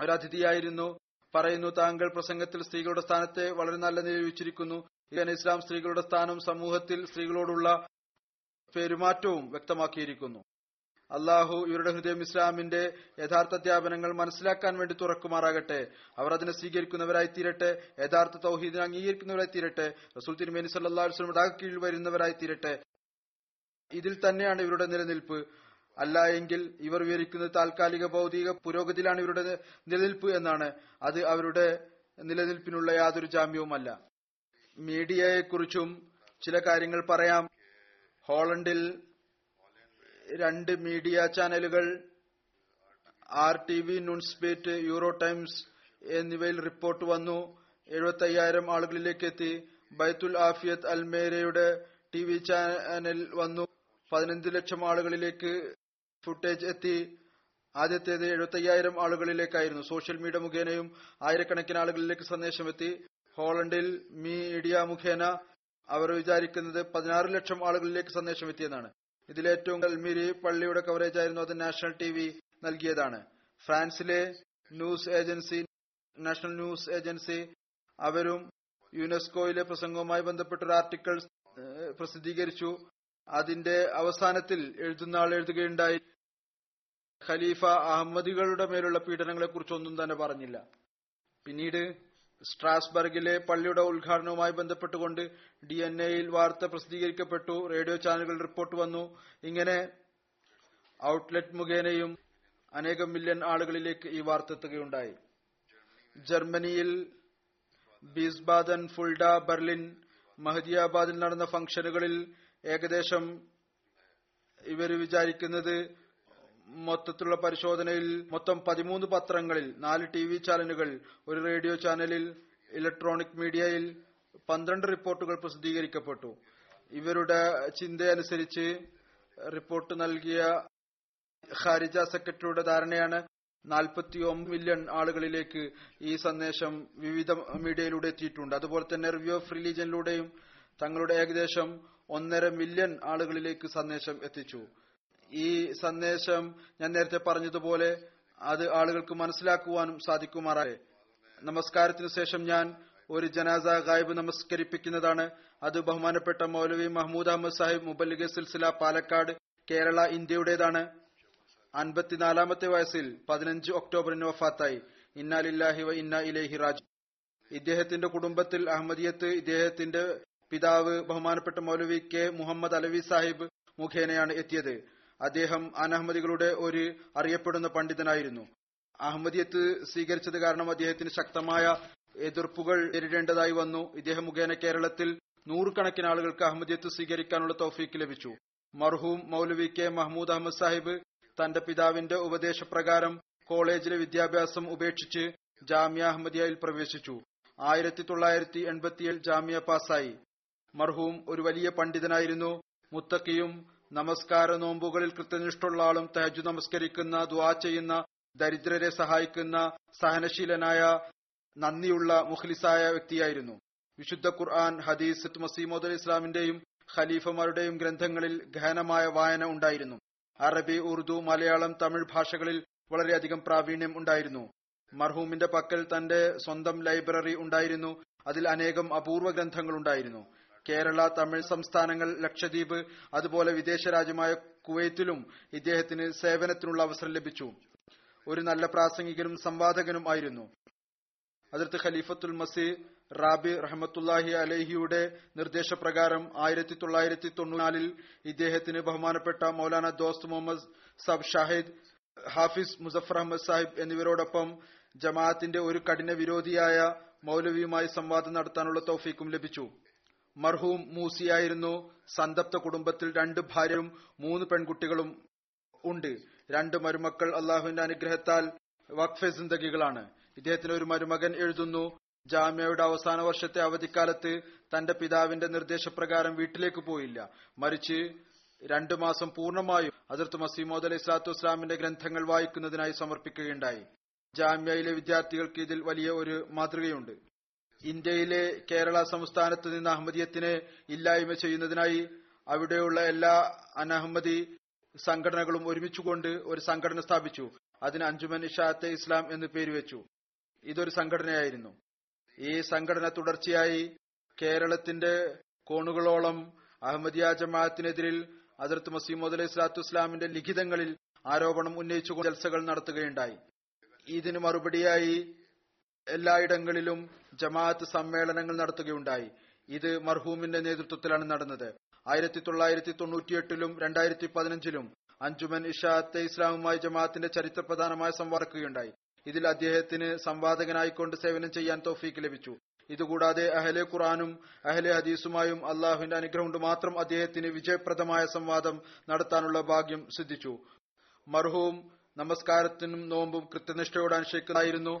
[SPEAKER 1] ഒരു അതിഥിയായിരുന്നു. പറയുന്നു താങ്കൾ പ്രസംഗത്തിൽ സ്ത്രീകളുടെ സ്ഥാനത്തെ വളരെ നല്ല നിലയിൽ വെച്ചിരിക്കുന്നു ഇങ്ങനെ ഇസ്ലാം സ്ത്രീകളുടെ സ്ഥാനം സമൂഹത്തിൽ സ്ത്രീകളോടുള്ള പെരുമാറ്റവും വ്യക്തമാക്കിയിരിക്കുന്നു. അള്ളാഹു ഇവരുടെ ഹൃദയം ഇസ്ലാമിന്റെ യഥാർത്ഥ അധ്യാപനങ്ങൾ മനസ്സിലാക്കാൻ വേണ്ടി തുറക്കുമാറാകട്ടെ. അവർ അതിനെ സ്വീകരിക്കുന്നവരായി തീരട്ടെ യഥാർത്ഥ തൗഹീദിനെ അംഗീകരിക്കുന്നവരായി തീരട്ടെ റസൂൽ തിരുമേനി സല്ലാ വസ്ലം കീഴിൽ വരുന്നവരായി തീരട്ടെ ഇതിൽ തന്നെയാണ് ഇവരുടെ നിലനിൽപ്പ്. അല്ല എങ്കിൽ ഇവർ വിവരിക്കുന്നത് താൽക്കാലിക ഭൗതിക പുരോഗതിയിലാണ് ഇവരുടെ നിലനിൽപ്പ് എന്നാണ്. അത് അവരുടെ നിലനിൽപ്പിനുള്ള യാതൊരു ജാമ്യവുമല്ല. മീഡിയയെക്കുറിച്ചും ചില കാര്യങ്ങൾ പറയാം. ഹോളണ്ടിൽ രണ്ട് മീഡിയ ചാനലുകൾ ആർ ടി വി ന്യൂസ്പേറ്റ് യൂറോ ടൈംസ് എന്നിവയിൽ റിപ്പോർട്ട് വന്നു. എഴുപത്തി അയ്യായിരം ആളുകളിലേക്ക് എത്തി. ബൈത്തുൽ ആഫിയത്ത് അൽമേരയുടെ ടി വി ചാനൽ വന്നു. പതിനഞ്ച് ലക്ഷം ആളുകളിലേക്ക് ഫുട്ടേജ് എത്തി. ആദ്യത്തേത് എഴുപത്തയ്യായിരം ആളുകളിലേക്കായിരുന്നു. സോഷ്യൽ മീഡിയ മുഖേനയും ആയിരക്കണക്കിന് ആളുകളിലേക്ക് സന്ദേശം എത്തി. ഹോളണ്ടിൽ മീഡിയ മുഖേന അവർ വിചാരിക്കുന്നത് പതിനാറ് ലക്ഷം ആളുകളിലേക്ക് സന്ദേശം എത്തിയെന്നാണ്. ഇതിലേറ്റവും കൽമിരി പള്ളിയുടെ കവറേജ് ആയിരുന്നു. അത് നാഷണൽ ടി വി നൽകിയതാണ്. ഫ്രാൻസിലെ news agency national news agency അവരും യുനെസ്കോയിലെ പ്രസംഗവുമായി ബന്ധപ്പെട്ട ഒരു ആർട്ടിക്കിൾ പ്രസിദ്ധീകരിച്ചു. അതിന്റെ അവസാനത്തിൽ എഴുതുന്ന ആൾ എഴുതുകയുണ്ടായി. ഖലീഫ അഹമ്മദികളുടെ മേലുള്ള പീഡനങ്ങളെ കുറിച്ചൊന്നും തന്നെ പറഞ്ഞില്ല. പിന്നീട് സ്ട്രാസ്ബർഗിലെ പള്ളിയുടെ ഉദ്ഘാടനവുമായി ബന്ധപ്പെട്ടുകൊണ്ട് ഡി എൻ എയിൽ വാർത്ത പ്രസിദ്ധീകരിക്കപ്പെട്ടു. റേഡിയോ ചാനലുകളിൽ റിപ്പോർട്ട് വന്നു. ഇങ്ങനെ ഔട്ട്ലെറ്റ് മുഖേനയും അനേകം മില്യൺ ആളുകളിലേക്ക് ഈ വാർത്ത എത്തുകയുണ്ടായി. ജർമ്മനിയിൽ ബീസ്ബാദൻ ഫുൾഡ ബെർലിൻ മഹദിയാബാദിൽ നടന്ന ഫംഗ്ഷനുകളിൽ ഏകദേശം ഇവർ വിചാരിക്കുന്നത് മൊത്തത്തിലുള്ള പരിശോധനയിൽ മൊത്തം പതിമൂന്ന് പത്രങ്ങളിൽ നാല് ടി വി ചാനലുകൾ ഒരു റേഡിയോ ചാനലിൽ ഇലക്ട്രോണിക് മീഡിയയിൽ പന്ത്രണ്ട് റിപ്പോർട്ടുകൾ പ്രസിദ്ധീകരിക്കപ്പെട്ടു. ഇവരുടെ ചിന്തയനുസരിച്ച് റിപ്പോർട്ട് നൽകിയ ഖാരിജ സെക്രട്ടറിയുടെ ധാരണയാണ് നാൽപ്പത്തി മില്യൺ ആളുകളിലേക്ക് ഈ സന്ദേശം വിവിധ മീഡിയയിലൂടെ എത്തിയിട്ടുണ്ട്. അതുപോലെ തന്നെ റിവ്യൂ ഓഫ് റിലീജിയനിലൂടെയും തങ്ങളുടെ ഏകദേശം ഒന്നര മില്യൺ ആളുകളിലേക്ക് സന്ദേശം എത്തിച്ചു. ഈ സന്ദേശം ഞാൻ നേരത്തെ പറഞ്ഞതുപോലെ അത് ആളുകൾക്ക് മനസ്സിലാക്കുവാനും സാധിക്കുമാറായി നമസ്കാരത്തിനു ശേഷം ഞാൻ ഒരു ജനാസ ഗായിബ് നമസ്കരിപ്പിക്കുന്നതാണ്. അത് ബഹുമാനപ്പെട്ട മൗലവി മഹ്മൂദ് അഹമ്മദ് സാഹിബ് മുബല്ലിഗ സിൽസില പാലക്കാട് കേരള ഇന്ത്യയുടേതാണ്. അൻപത്തിനാലാമത്തെ വയസ്സിൽ പതിനഞ്ച് ഒക്ടോബറിന് വഫാത്തായി. ഇന്നാലില്ലാഹി വ ഇന്ന ഇലേഹി രാജു ഇദ്ദേഹത്തിന്റെ കുടുംബത്തിൽ അഹമ്മദിയത്ത് ഇദ്ദേഹത്തിന്റെ പിതാവ് ബഹുമാനപ്പെട്ട മൗലവി കെ മുഹമ്മദ് അലവി സാഹിബ് മുഖേനയാണ് എത്തിയത്. അദ്ദേഹം അനഹമ്മദികളുടെ ഒരു അറിയപ്പെടുന്ന പണ്ഡിതനായിരുന്നു. അഹമ്മദിയത്ത് സ്വീകരിച്ചത് കാരണം അദ്ദേഹത്തിന് ശക്തമായ എതിർപ്പുകൾ നേരിടേണ്ടതായി വന്നു. ഇദ്ദേഹം മുഖേന കേരളത്തിൽ നൂറുകണക്കിന് ആളുകൾക്ക് അഹമ്മദിയത്ത് സ്വീകരിക്കാനുള്ള തൗഫീക്ക് ലഭിച്ചു. മർഹൂം മൗലവി കെ മഹ്മൂദ് അഹമ്മദ് സാഹിബ് തന്റെ പിതാവിന്റെ ഉപദേശപ്രകാരം കോളേജിലെ വിദ്യാഭ്യാസം ഉപേക്ഷിച്ച് ജാമ്യ അഹമ്മദിയയിൽ പ്രവേശിച്ചു. ആയിരത്തി തൊള്ളായിരത്തി എൺപത്തിയേഴ് ജാമ്യ പാസായി മർഹൂം ഒരു വലിയ പണ്ഡിതനായിരുന്നു. മുത്തക്കിയും നമസ്കാര നോമ്പുകളിൽ കൃത്യനിഷ്ഠുള്ള ആളും തഹജു നമസ്കരിക്കുന്ന ദ്വാ ചെയ്യുന്ന ദരിദ്രരെ സഹായിക്കുന്ന സഹനശീലനായ നന്ദിയുള്ള മുഖ്ലിസായ വ്യക്തിയായിരുന്നു. വിശുദ്ധ ഖുർആൻ ഹദീസ് മസീമോദ് ഇസ്ലാമിന്റെയും ഖലീഫമാരുടെയും ഗ്രന്ഥങ്ങളിൽ ഗഹനമായ വായന ഉണ്ടായിരുന്നു. അറബി ഉറുദു മലയാളം തമിഴ് ഭാഷകളിൽ വളരെയധികം പ്രാവീണ്യം ഉണ്ടായിരുന്നു. മർഹൂമിന്റെ പക്കൽ തന്റെ സ്വന്തം ലൈബ്രറി ഉണ്ടായിരുന്നു. അതിൽ അനേകം അപൂർവ ഗ്രന്ഥങ്ങൾ ഉണ്ടായിരുന്നു. കേരള തമിഴ് സംസ്ഥാനങ്ങൾ ലക്ഷദ്വീപ് അതുപോലെ വിദേശ രാജ്യമായ കുവൈത്തിലും ഇദ്ദേഹത്തിന് സേവനത്തിനുള്ള അവസരം ലഭിച്ചു. ഒരു നല്ല പ്രാസംഗികനും സംവാദകനും ആയിരുന്നു. അതിർത്ത് ഖലീഫത്തുൽ മസി റാബി റഹമത്തുല്ലാഹി അലഹിയുടെ നിർദ്ദേശപ്രകാരം ആയിരത്തി തൊള്ളായിരത്തി തൊണ്ണൂനാലിൽ ഇദ്ദേഹത്തിന് ബഹുമാനപ്പെട്ട മൗലാന ദോസ്ത് മുഹമ്മദ് സബ് ഷാഹിദ് ഹാഫിസ് മുസഫർ അഹമ്മദ് സാഹിബ് എന്നിവരോടൊപ്പം ജമാഅത്തിന്റെ ഒരു കഠിന വിരോധിയായ മൗലവിയുമായി സംവാദം നടത്താനുള്ള തൗഫീക്കും ലഭിച്ചു. മർഹൂം മൂസിയായിരുന്നു. സന്തപ്ത കുടുംബത്തിൽ രണ്ട് ഭാര്യയും മൂന്ന് പെൺകുട്ടികളും ഉണ്ട്. രണ്ട് മരുമക്കൾ അള്ളാഹുവിന്റെ അനുഗ്രഹത്താൽ വഖഫെ സിന്ദഗികളാണ്. ഇദ്ദേഹത്തിന് ഒരു മരുമകൻ എഴുതുന്നു. ജാമ്യയുടെ അവസാന വർഷത്തെ അവധിക്കാലത്ത് തന്റെ പിതാവിന്റെ നിർദ്ദേശപ്രകാരം വീട്ടിലേക്ക് പോയില്ല. മറിച്ച് രണ്ടു മാസം പൂർണമായും അതിർത്ത് മസീമോദ് അലൈഹി സ്വലാത്തു വസ്ലാമിന്റെ ഗ്രന്ഥങ്ങൾ വായിക്കുന്നതിനായി സമർപ്പിക്കുകയുണ്ടായി. ജാമ്യയിലെ വിദ്യാർത്ഥികൾക്ക് ഇതിൽ വലിയ ഒരു മാതൃകയുണ്ട്. ഇന്ത്യയിലെ കേരള സംസ്ഥാനത്ത് നിന്ന് അഹമ്മദിയത്തിനെ ഇല്ലായ്മ ചെയ്യുന്നതിനായി അവിടെയുള്ള എല്ലാ അനഹമ്മദി സംഘടനകളും ഒരുമിച്ചുകൊണ്ട് ഒരു സംഘടന സ്ഥാപിച്ചു. അതിന് അഞ്ചുമൻ ഇഷാത്തെ ഇസ്ലാം എന്ന് പേര് വെച്ചു. ഇതൊരു സംഘടനയായിരുന്നു. ഈ സംഘടന തുടർച്ചയായി കേരളത്തിന്റെ കോണുകളോളം അഹമ്മദിയ ജമാഅത്തിനെതിരിൽ അതിർത്ത് മസീമോദ് അലൈഹി സ്വലാത്തു ഇസ്ലാമിന്റെ ലിഖിതങ്ങളിൽ ആരോപണം ഉന്നയിച്ചുകൊണ്ട് ജൽസകൾ നടത്തുകയുണ്ടായി. ഇതിന് മറുപടിയായി എല്ലായിടങ്ങളിലും ജമാഅത്ത് സമ്മേളനങ്ങൾ നടത്തുകയുണ്ടായി. ഇത് മർഹൂമിന്റെ നേതൃത്വത്തിലാണ് നടന്നത്. ആയിരത്തി തൊള്ളായിരത്തി തൊണ്ണൂറ്റിയെട്ടിലും രണ്ടായിരത്തി പതിനഞ്ചിലും അഞ്ചുമൻ ഇഷാത്തെ ഇസ്ലാമുമായി ജമാഅത്തിന്റെ ചരിത്രപ്രധാനമായ സംവാദക്കുകയുണ്ടായി. ഇതിൽ അദ്ദേഹത്തിന് സംവാദകനായിക്കൊണ്ട് സേവനം ചെയ്യാൻ തോഫീക്ക് ലഭിച്ചു. ഇതുകൂടാതെ അഹലെ ഖുറാനും അഹലെ ഹദീസുമായും അള്ളാഹുവിന്റെ അനുഗ്രഹം കൊണ്ട് മാത്രം അദ്ദേഹത്തിന് വിജയപ്രദമായ സംവാദം നടത്താനുള്ള ഭാഗ്യം സിദ്ധിച്ചു. മർഹൂം നമസ്കാരത്തിനും നോമ്പും കൃത്യനിഷ്ഠയോടെ അനുഷ്ഠിക്കുന്നതായിരുന്നു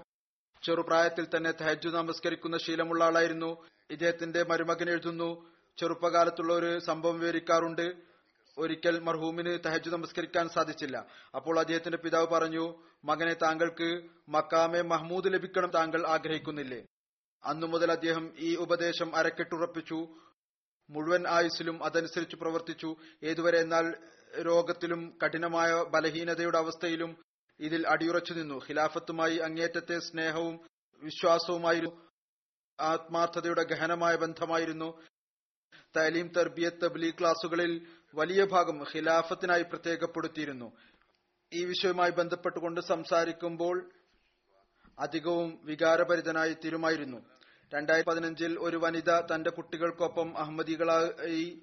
[SPEAKER 1] ചെറുപ്രായത്തിൽ തന്നെ തഹജു നമസ്കരിക്കുന്ന ശീലമുള്ള ആളായിരുന്നു. ഇദ്ദേഹത്തിന്റെ മരുമകൻ എഴുതുന്നു ചെറുപ്പകാലത്തുള്ള ഒരു സംഭവം വിവരിക്കാറുണ്ട്. ഒരിക്കൽ മർഹൂമിന് തഹജു നമസ്കരിക്കാൻ സാധിച്ചില്ല. അപ്പോൾ അദ്ദേഹത്തിന്റെ പിതാവ് പറഞ്ഞു മകനെ താങ്കൾക്ക് മക്കാമെ മഹ്മൂദ് ലഭിക്കണം താങ്കൾ ആഗ്രഹിക്കുന്നില്ലേ? അന്നു മുതൽ അദ്ദേഹം ഈ ഉപദേശം അരക്കെട്ടുറപ്പിച്ചു. മുഴുവൻ ആയുസ്സിലും അതനുസരിച്ച് പ്രവർത്തിച്ചു. ഏതുവരെ എന്നാൽ രോഗത്തിലും കഠിനമായ ബലഹീനതയുടെ അവസ്ഥയിലും ഇതിൽ അടിയുറച്ചു നിന്നു. ഖിലാഫത്തുമായി അങ്ങേറ്റത്തെ സ്നേഹവും വിശ്വാസവുമായിരുന്നു. ആത്മാർത്ഥതയുടെ ഗഹനമായ ബന്ധമായിരുന്നു. തലീം തർബിയത്ത് തബ്ലീ ക്ലാസുകളിൽ വലിയ ഭാഗം ഖിലാഫത്തിനായി പ്രത്യേകപ്പെടുത്തിയിരുന്നു. ഈ വിഷയവുമായി ബന്ധപ്പെട്ടുകൊണ്ട് സംസാരിക്കുമ്പോൾ അധികവും വികാരഭരിതനായി തീരുമായിരുന്നു. രണ്ടായിരത്തി പതിനഞ്ചിൽ ഒരു വനിത തന്റെ കുട്ടികൾക്കൊപ്പം അഹമ്മദികളായി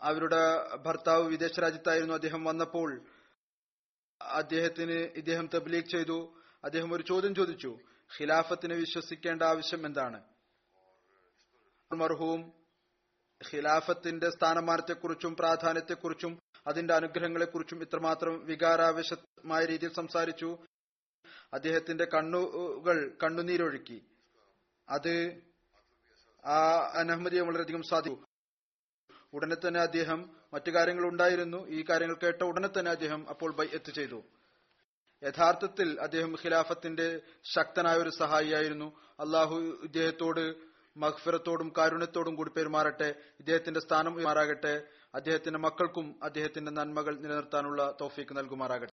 [SPEAKER 1] അവരുടെ ഭർത്താവ് വിദേശ രാജ്യത്തായിരുന്നു അദ്ദേഹം വന്നപ്പോൾ അദ്ദേഹത്തിന് ഇദ്ദേഹം തബ്ലീഗ് ചെയ്തു. അദ്ദേഹം ഒരു ചോദ്യം ചോദിച്ചു. ഖിലാഫത്തിനെ വിശ്വസിക്കേണ്ട ആവശ്യം എന്താണ്? മർഹൂം ഖിലാഫത്തിന്റെ സ്ഥാനമാനത്തെക്കുറിച്ചും പ്രാധാന്യത്തെക്കുറിച്ചും അതിന്റെ അനുഗ്രഹങ്ങളെക്കുറിച്ചും ഇത്രമാത്രം വികാരാവേശമായ രീതിയിൽ സംസാരിച്ചു. അദ്ദേഹത്തിന്റെ കണ്ണുകൾ കണ്ണുനീരൊഴുക്കി. അത് ആ അനഹമ്മദിയെ വളരെയധികം സാധിച്ചു ഉടനെ തന്നെ അദ്ദേഹം മറ്റു കാര്യങ്ങൾ ഉണ്ടായിരുന്നു ഈ കാര്യങ്ങൾ കേട്ട ഉടനെ തന്നെ അദ്ദേഹം അപ്പോൾ ബൈഅത്ത് ചെയ്തു. യഥാർത്ഥത്തിൽ അദ്ദേഹം ഖിലാഫത്തിന്റെ ശക്തനായ ഒരു സഹായിയായിരുന്നു. അള്ളാഹു ഇദ്ദേഹത്തോട് മഹ്ഫിറത്തോടും കാരുണ്യത്തോടും കൂടി പെരുമാറട്ടെ. ഇദ്ദേഹത്തിന്റെ സ്ഥാനം മാറാകട്ടെ അദ്ദേഹത്തിന്റെ മക്കൾക്കും അദ്ദേഹത്തിന്റെ നന്മകൾ നിലനിർത്താനുള്ള തോഫീക്ക് നൽകുമാറാകട്ടെ.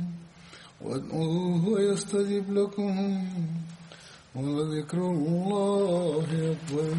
[SPEAKER 2] وادعوه يستجب لكم ولذكر الله أكبر.